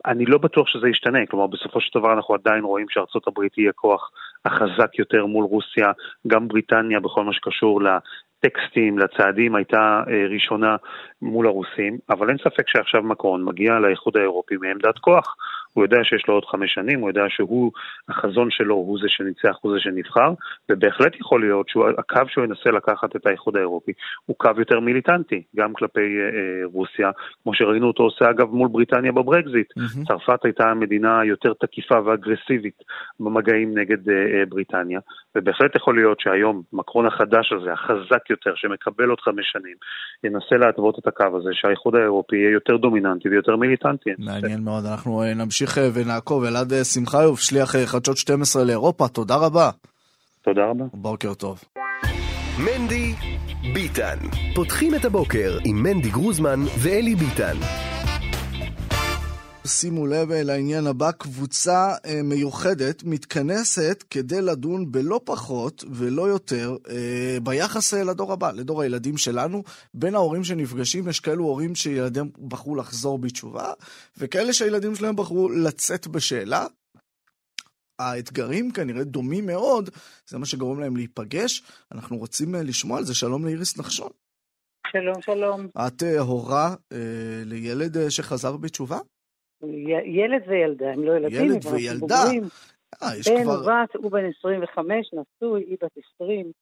אני לא בטוח שזה ישתנה, כלומר בסופו של דבר אנחנו עדיין רואים שארצות הברית היא הכוח החזק יותר מול רוסיה, גם בריטניה בכל מה שקשור לטקסטים, לצעדים, הייתה אה, ראשונה מול הרוסים, אבל אין ספק שעכשיו מקרון מגיע לאיחוד האירופי מעמדת כוח. הוא יודע שיש לו עוד חמש שנים, הוא יודע שהוא, החזון שלו הוא זה שניצח, הוא זה שנבחר, ובהחלט יכול להיות שהקו שהוא ינסה לקחת את האיחוד האירופי הוא קו יותר מיליטנטי, גם כלפי אה, אה, רוסיה, כמו שראינו אותו עושה אגב מול בריטניה בברקזיט. Mm-hmm. צרפת הייתה מדינה יותר תקיפה ואגרסיבית במגעים נגד אה, אה, בריטניה, ובהחלט יכול להיות שהיום מקרון החדש הזה, החזק יותר, שמקבל עוד חמש שנים, ינסה להתוות את הקו הזה, שהאיחוד האירופי יהיה יותר דומיננטי ויותר מיליטנטי. מעניין מאוד, אנחנו אה, נמשיך. אה, ונעקוב. אלעד אה, שמחיוב, שליח חדשות 12 לאירופה, תודה רבה. תודה רבה. בוקר טוב. מנדי ביטן. פותחים את הבוקר עם מנדי גרוזמן ואלי ביטן. שימו לב לעניין הבא, קבוצה אה, מיוחדת מתכנסת כדי לדון בלא פחות ולא יותר אה, ביחס אה, לדור הבא, לדור הילדים שלנו. בין ההורים שנפגשים יש כאלו הורים שילדיהם בחרו לחזור בתשובה, וכאלה שהילדים שלהם בחרו לצאת בשאלה. האתגרים כנראה דומים מאוד, זה מה שגורם להם להיפגש. אנחנו רוצים לשמוע על זה. שלום לאיריס נחשון. שלום, שלום. את הורה לילד שחזר בתשובה? ילד וילדה, הם לא ילדים, ילד וילדה. אה, יש בן כבר... ובת, הוא בן 25, נשוי, היא בת 20.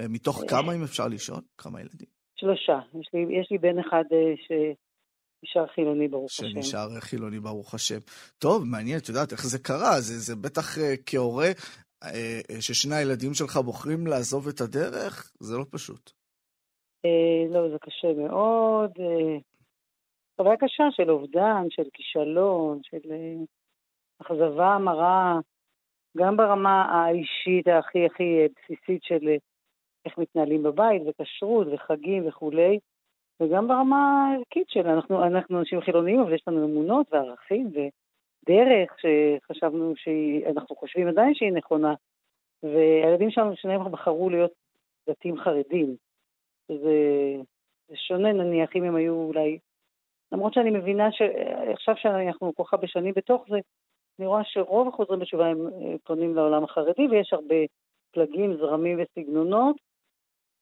אה, מתוך אה, כמה, אם אפשר לשאול? כמה ילדים? שלושה. יש לי, יש לי בן אחד אה, שנשאר חילוני, ברוך השם. שנשאר חילוני, ברוך השם. טוב, מעניין, את יודעת איך זה קרה. זה, זה בטח כהורה, ששני הילדים שלך בוחרים לעזוב את הדרך, זה לא פשוט. לא, זה קשה מאוד. חוויה קשה של אובדן, של כישלון, של אה, אכזבה מרה, גם ברמה האישית הכי הכי בסיסית של אה, איך מתנהלים בבית, וכשרות, וחגים וכולי, וגם ברמה הערכית של אנחנו, אנחנו אנשים חילוניים, אבל יש לנו אמונות וערכים ודרך שחשבנו שאנחנו חושבים עדיין שהיא נכונה, והילדים שלנו, שניהם בחרו להיות דתיים חרדים. זה, זה שונה נניח אם הם היו אולי למרות שאני מבינה שעכשיו שאנחנו כל כך הרבה שנים בתוך זה, אני רואה שרוב החוזרים בתשובה הם אה, פונים לעולם החרדי, ויש הרבה פלגים, זרמים וסגנונות.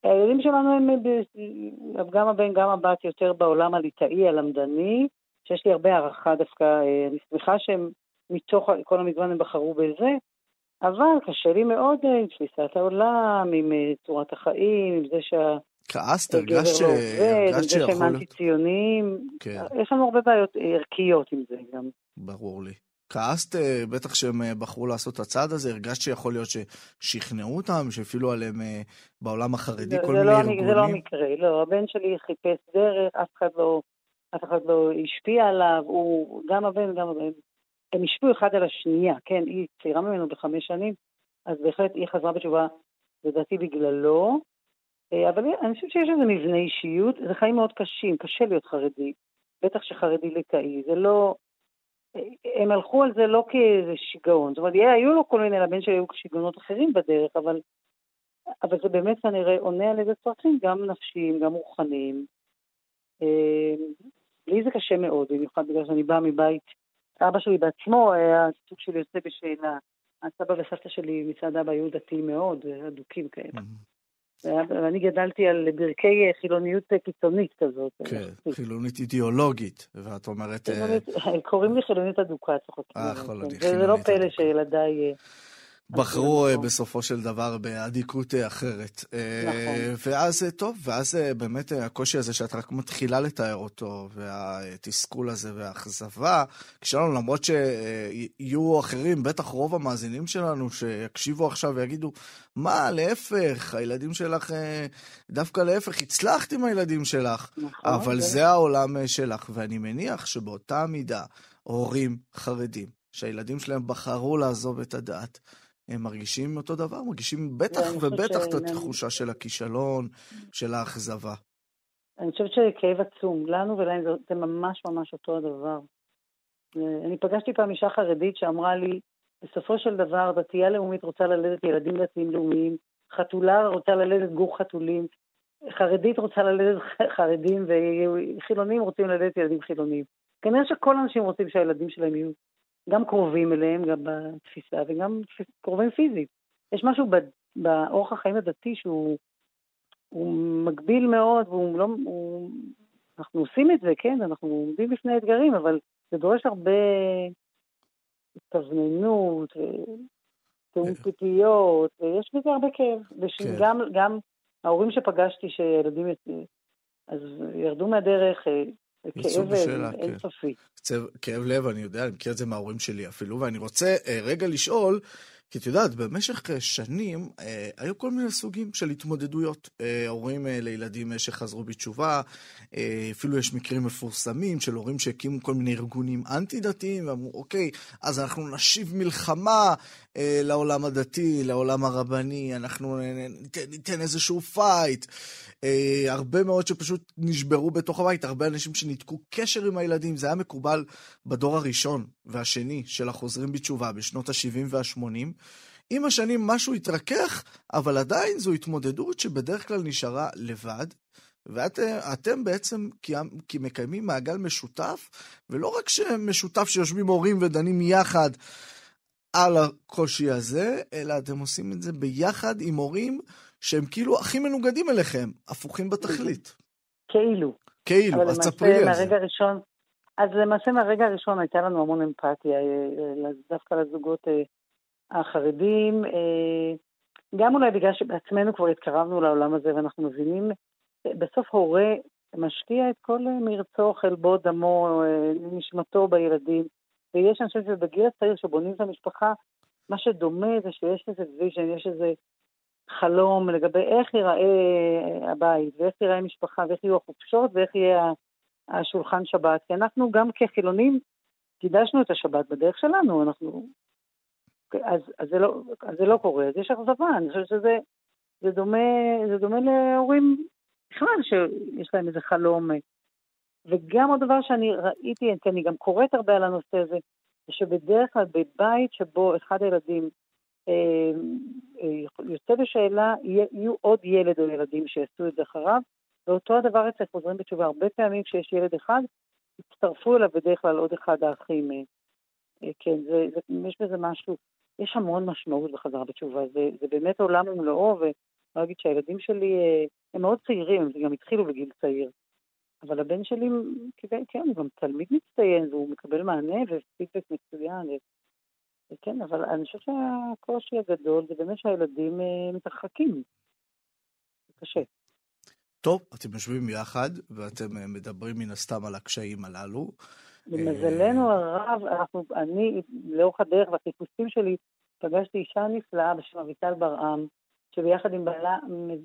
הילדים שלנו הם, אה, גם הבן, גם הבת, יותר בעולם הליטאי, הלמדני, שיש לי הרבה הערכה דווקא, אה, אני שמחה שהם מתוך כל המגוון הם בחרו בזה, אבל קשה לי מאוד עם תפיסת העולם, עם צורת החיים, עם זה שה... כעסת, הרגשת ש... הרגשת שיכול. שהם אנטי-ציונים. כן. יש לנו הרבה בעיות ערכיות עם זה גם. ברור לי. כעסת אה, בטח שהם אה, בחרו לעשות את הצעד הזה, הרגשת שיכול להיות ששכנעו אותם, שהפעילו עליהם אה, בעולם החרדי כל מיני לא, ארגונים? זה לא המקרה, לא, הבן שלי חיפש דרך, אף אחד לא, אף אחד לא השפיע עליו, הוא, גם הבן, גם הבן, הם השפיעו אחד על השנייה, כן, היא צעירה ממנו בחמש שנים, אז בהחלט היא חזרה בתשובה, לדעתי בגללו, אבל אני חושבת שיש איזה מבנה אישיות, זה חיים מאוד קשים, קשה להיות חרדי, בטח שחרדי ליטאי, זה לא... אה, הם הלכו על זה לא כאיזה שיגעון, זאת אומרת, היו לו כל מיני, לבן שלי היו שיגעונות אחרים בדרך, אבל, אבל זה באמת כנראה עונה על איזה צרכים, גם נפשיים, גם רוחניים. אה, לי זה קשה מאוד, במיוחד בגלל שאני באה מבית, אבא שלי בעצמו היה סוג של יוצא בשאלה. הסבא וסבתא שלי מצד אבא היו דתיים מאוד, אדוקים כאלה. ואני גדלתי על ברכי חילוניות קיצונית כזאת. כן, חילונית אידיאולוגית, ואת אומרת... קוראים לי חילונית אדוקה, צוחקים. אה, חילונית אדוקה. וזה לא פלא שילדיי... בחרו אה, בסופו של דבר באדיקות אה, אחרת. אה, נכון. ואז, טוב, ואז באמת הקושי הזה שאת רק מתחילה לתאר אותו, והתסכול הזה והאכזבה, כשלנו, למרות שיהיו אחרים, בטח רוב המאזינים שלנו, שיקשיבו עכשיו ויגידו, מה, להפך, הילדים שלך, דווקא להפך, הצלחת עם הילדים שלך, נכון, אבל זה... זה העולם שלך, ואני מניח שבאותה מידה, הורים חרדים, שהילדים שלהם בחרו לעזוב את הדת, הם מרגישים אותו דבר, מרגישים בטח ובטח את התחושה של הכישלון, של האכזבה. אני חושבת שכאב עצום. לנו ולהם זה ממש ממש אותו הדבר. אני פגשתי פעם אישה חרדית שאמרה לי, בסופו של דבר, דתייה לאומית רוצה ללדת ילדים דתיים לאומיים, חתולה רוצה ללדת גור חתולים, חרדית רוצה ללדת חרדים, וחילונים רוצים ללדת ילדים חילונים. כנראה שכל האנשים רוצים שהילדים שלהם יהיו גם קרובים אליהם, גם בתפיסה, וגם קרובים פיזית. יש משהו באורח החיים הדתי שהוא מגביל מאוד, והוא לא... הוא, אנחנו עושים את זה, כן, אנחנו עומדים בפני אתגרים, אבל זה דורש הרבה התכווננות, ותיאום כן. ציפיות, ויש בזה הרבה כאב. וגם כן. גם ההורים שפגשתי, שילדים אז ירדו מהדרך, אה, כאב אינסופי. כן. כאב לב, אני יודע, אני מכיר את זה מההורים שלי אפילו, ואני רוצה אה, רגע לשאול, כי את יודעת, במשך אה, שנים אה, היו כל מיני סוגים של התמודדויות. אה, הורים אה, לילדים אה, שחזרו בתשובה, אה, אפילו יש מקרים מפורסמים של הורים שהקימו כל מיני ארגונים אנטי-דתיים, ואמרו, אוקיי, אז אנחנו נשיב מלחמה אה, לעולם הדתי, לעולם הרבני, אנחנו ניתן, ניתן איזשהו פייט. אה, הרבה מאוד שפשוט נשברו בתוך הבית, הרבה אנשים שניתקו קשר עם הילדים, זה היה מקובל בדור הראשון והשני של החוזרים בתשובה בשנות ה-70 וה-80. עם השנים משהו התרכך, אבל עדיין זו התמודדות שבדרך כלל נשארה לבד. ואתם בעצם כי מקיימים מעגל משותף, ולא רק משותף שיושבים הורים ודנים יחד על הקושי הזה, אלא אתם עושים את זה ביחד עם הורים שהם כאילו הכי מנוגדים אליכם, הפוכים בתכלית. כאילו. כאילו, אז ספרי לי על זה. הראשון, אז למעשה מהרגע הראשון הייתה לנו המון אמפתיה, אה, דווקא לזוגות אה, החרדים, אה, גם אולי בגלל שבעצמנו כבר התקרבנו לעולם הזה ואנחנו מבינים, בסוף הורה משקיע את כל מרצו, חלבו, דמו, נשמתו בילדים, ויש אנשים שבגיל הצעיר שבונים את המשפחה, מה שדומה זה שיש איזה vision, יש איזה חלום לגבי איך ייראה הבית, ואיך תיראה המשפחה, ואיך יהיו החופשות, ואיך יהיה השולחן שבת. כי אנחנו גם כחילונים קידשנו את השבת בדרך שלנו, אנחנו... אז, אז, זה, לא, אז זה לא קורה, אז יש אכזבה, אני חושבת שזה זה דומה, זה דומה להורים בכלל, שיש להם איזה חלום. וגם עוד דבר שאני ראיתי, כי אני גם קוראת הרבה על הנושא הזה, זה שבדרך כלל בבית שבו אחד הילדים אה, אה, יוצא בשאלה, יהיו עוד ילד או ילדים שיעשו את זה אחריו, ואותו הדבר אצל חוזרים בתשובה. הרבה פעמים כשיש ילד אחד, יצטרפו אליו בדרך כלל עוד אחד האחים. אה, כן, זה, זה, יש בזה משהו, יש המון משמעות בחזרה בתשובה, זה, זה באמת עולם ומלואו, ואני אגיד שהילדים שלי הם מאוד צעירים, הם גם התחילו בגיל צעיר. אבל הבן שלי קיבל, כן, הוא גם תלמיד מצטיין, והוא מקבל מענה ופידבק מצוין, כן, אבל אני חושבת שהקושי הגדול זה באמת שהילדים אה, מתרחקים. זה קשה. טוב, אתם יושבים יחד ואתם אה, מדברים מן הסתם על הקשיים הללו. למזלנו הרב, אנחנו, אני, לאורך הדרך והחיפושים שלי, פגשתי אישה נפלאה בשם אביטל ברעם, שביחד עם בעלה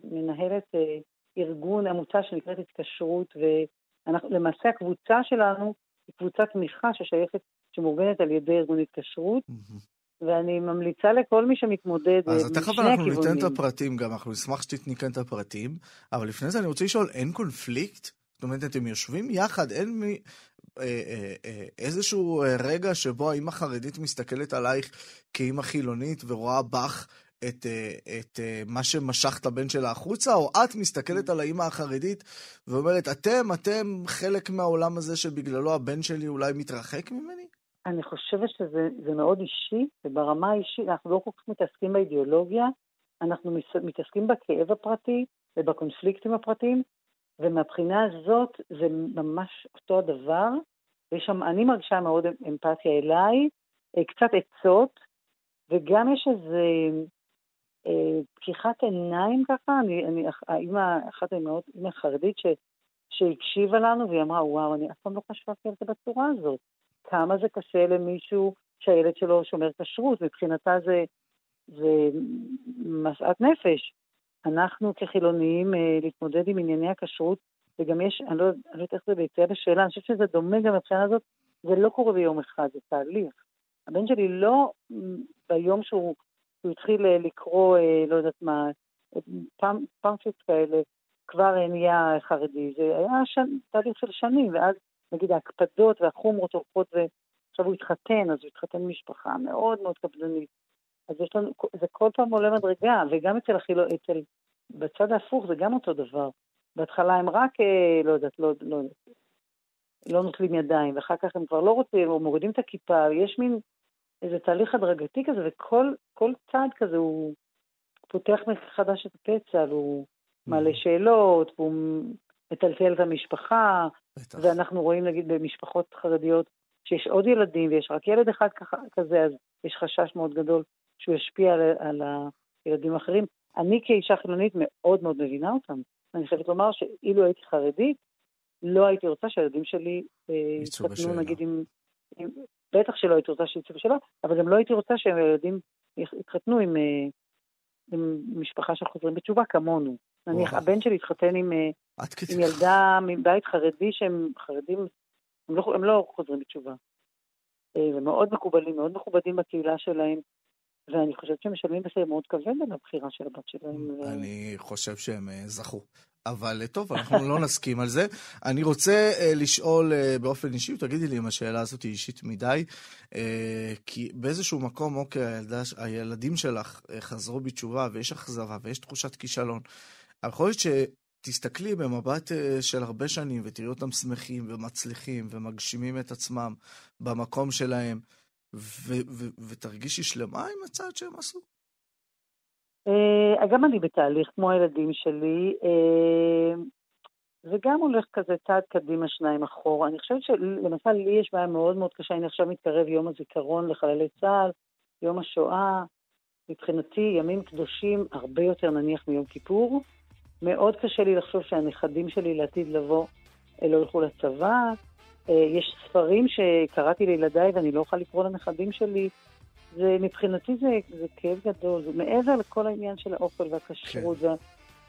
מנהלת אה, ארגון, עמותה שנקראת התקשרות, ולמעשה הקבוצה שלנו היא קבוצת תמיכה ששייכת שמאורגנת על ידי ארגון התקשרות. ואני ממליצה לכל מי שמתמודד אז תכף אנחנו ניתן את הפרטים גם, אנחנו נשמח שתתני כאן את הפרטים, אבל לפני זה אני רוצה לשאול, אין קונפליקט? זאת אומרת, אתם יושבים יחד, אין מי... אה, אה, אה, איזשהו רגע שבו האמא חרדית מסתכלת עלייך כאמא חילונית ורואה בך את, את מה שמשך את הבן שלה החוצה, או את מסתכלת על האימא החרדית ואומרת, אתם, אתם חלק מהעולם הזה שבגללו הבן שלי אולי מתרחק ממני? אני חושבת שזה מאוד אישי, וברמה האישית, אנחנו לא כל כך מתעסקים באידיאולוגיה, אנחנו מתעסקים בכאב הפרטי ובקונפליקטים הפרטיים, ומהבחינה הזאת זה ממש אותו הדבר. ויש שם, אני מרגישה מאוד אמפתיה אליי, אה, קצת עצות, וגם יש איזה אה, פקיחת עיניים ככה, אני, אני, האמא, אחת האמהות, אמא חרדית ש, שהקשיבה לנו והיא אמרה, וואו, אני אף פעם לא חשבתי על זה בצורה הזאת. כמה זה קשה למישהו שהילד שלו שומר כשרות, מבחינתה זה, זה משאת נפש. אנחנו כחילוניים אה, להתמודד עם ענייני הכשרות, וגם יש, אני לא, אני לא יודעת איך זה ביציאה בשאלה, אני חושבת שזה דומה גם מבחינה הזאת, זה לא קורה ביום אחד, זה תהליך. הבן שלי לא ביום שהוא הוא התחיל אה, לקרוא, אה, לא יודעת מה, פמפלט כאלה, כבר נהיה חרדי. זה היה שנ, תהליך של שנים, ואז נגיד ההקפדות והחומרות הולכות, ועכשיו הוא התחתן, אז הוא התחתן במשפחה מאוד מאוד קפדנית. אז יש לנו, זה כל פעם עולה מדרגה, וגם אצל החילו, אצל, בצד ההפוך זה גם אותו דבר. בהתחלה הם רק, אה, לא יודעת, לא, לא, לא נוטלים ידיים, ואחר כך הם כבר לא רוצים, או מורידים את הכיפה, יש מין איזה תהליך הדרגתי כזה, וכל צעד כזה הוא פותח מחדש את הפצע, והוא מעלה mm. שאלות, והוא מטלטל את המשפחה, בטח. ואנחנו רואים נגיד במשפחות חרדיות שיש עוד ילדים ויש רק ילד אחד כזה, אז יש חשש מאוד גדול שהוא ישפיע על, על הילדים האחרים. אני כאישה חילונית מאוד מאוד מבינה אותם. אני חייבת לומר שאילו הייתי חרדית, לא הייתי רוצה שהילדים שלי אה, יתחתנו נגיד עם, עם, בטח שלא הייתי רוצה שיצאו בשאלה, אבל גם לא הייתי רוצה שהילדים יתחתנו עם, אה, עם משפחה של חוזרים בתשובה כמונו. נניח, הבן שלי התחתן עם, אה, עם ילדה מבית חרדי שהם חרדים, הם לא, הם לא חוזרים בתשובה. הם אה, מאוד מקובלים, מאוד מכובדים בקהילה שלהם. ואני חושבת שהם משלמים מחיר מאוד כבד על הבחירה של הבת שלהם. אני חושב שהם זכו. אבל אה, טוב, אנחנו לא <laughs> נסכים על זה. אני רוצה uh, לשאול uh, באופן אישי, תגידי לי אם השאלה הזאת היא אישית מדי, uh, כי באיזשהו מקום, אוקיי, הילדה, הילדים שלך uh, חזרו בתשובה ויש אכזבה ויש תחושת כישלון. יכול להיות שתסתכלי במבט uh, של הרבה שנים ותראי אותם שמחים ומצליחים ומגשימים את עצמם במקום שלהם, ותרגישי שלמה עם הצעד שהם עשו. Uh, גם אני בתהליך, כמו הילדים שלי, וגם הולך כזה צעד קדימה, שניים אחורה. אני חושבת שלמשל לי יש בעיה מאוד מאוד קשה, הנה עכשיו מתקרב יום הזיכרון לחללי צה"ל, יום השואה, מבחינתי ימים קדושים הרבה יותר נניח מיום כיפור. מאוד קשה לי לחשוב שהנכדים שלי לעתיד לבוא לא ילכו לצבא. Uh, יש ספרים שקראתי לילדיי ואני לא אוכל לקרוא לנכדים שלי זה, מבחינתי זה, זה כאב גדול, זה מעבר לכל העניין של האוכל והכשרות. כן.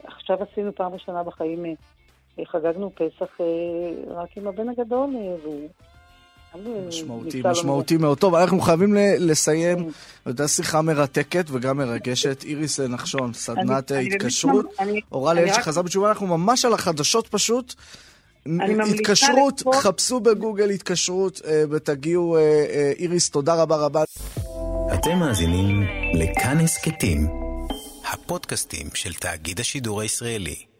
עכשיו עשינו פעם ראשונה בחיים, אה, חגגנו פסח אה, רק עם הבן הגדול, אה, והוא... משמעותי, משמעותי מאוד. טוב, אנחנו חייבים לסיים. כן. הייתה שיחה מרתקת וגם מרגשת. איריס נחשון, סדנת התקשרות. אורל אל שחזר בתשובה, אנחנו ממש על החדשות פשוט. התקשרות, חפשו בגוגל התקשרות ותגיעו. איריס, תודה רבה רבה. אתם מאזינים לכאן הסכתים, הפודקאסטים של תאגיד השידור הישראלי.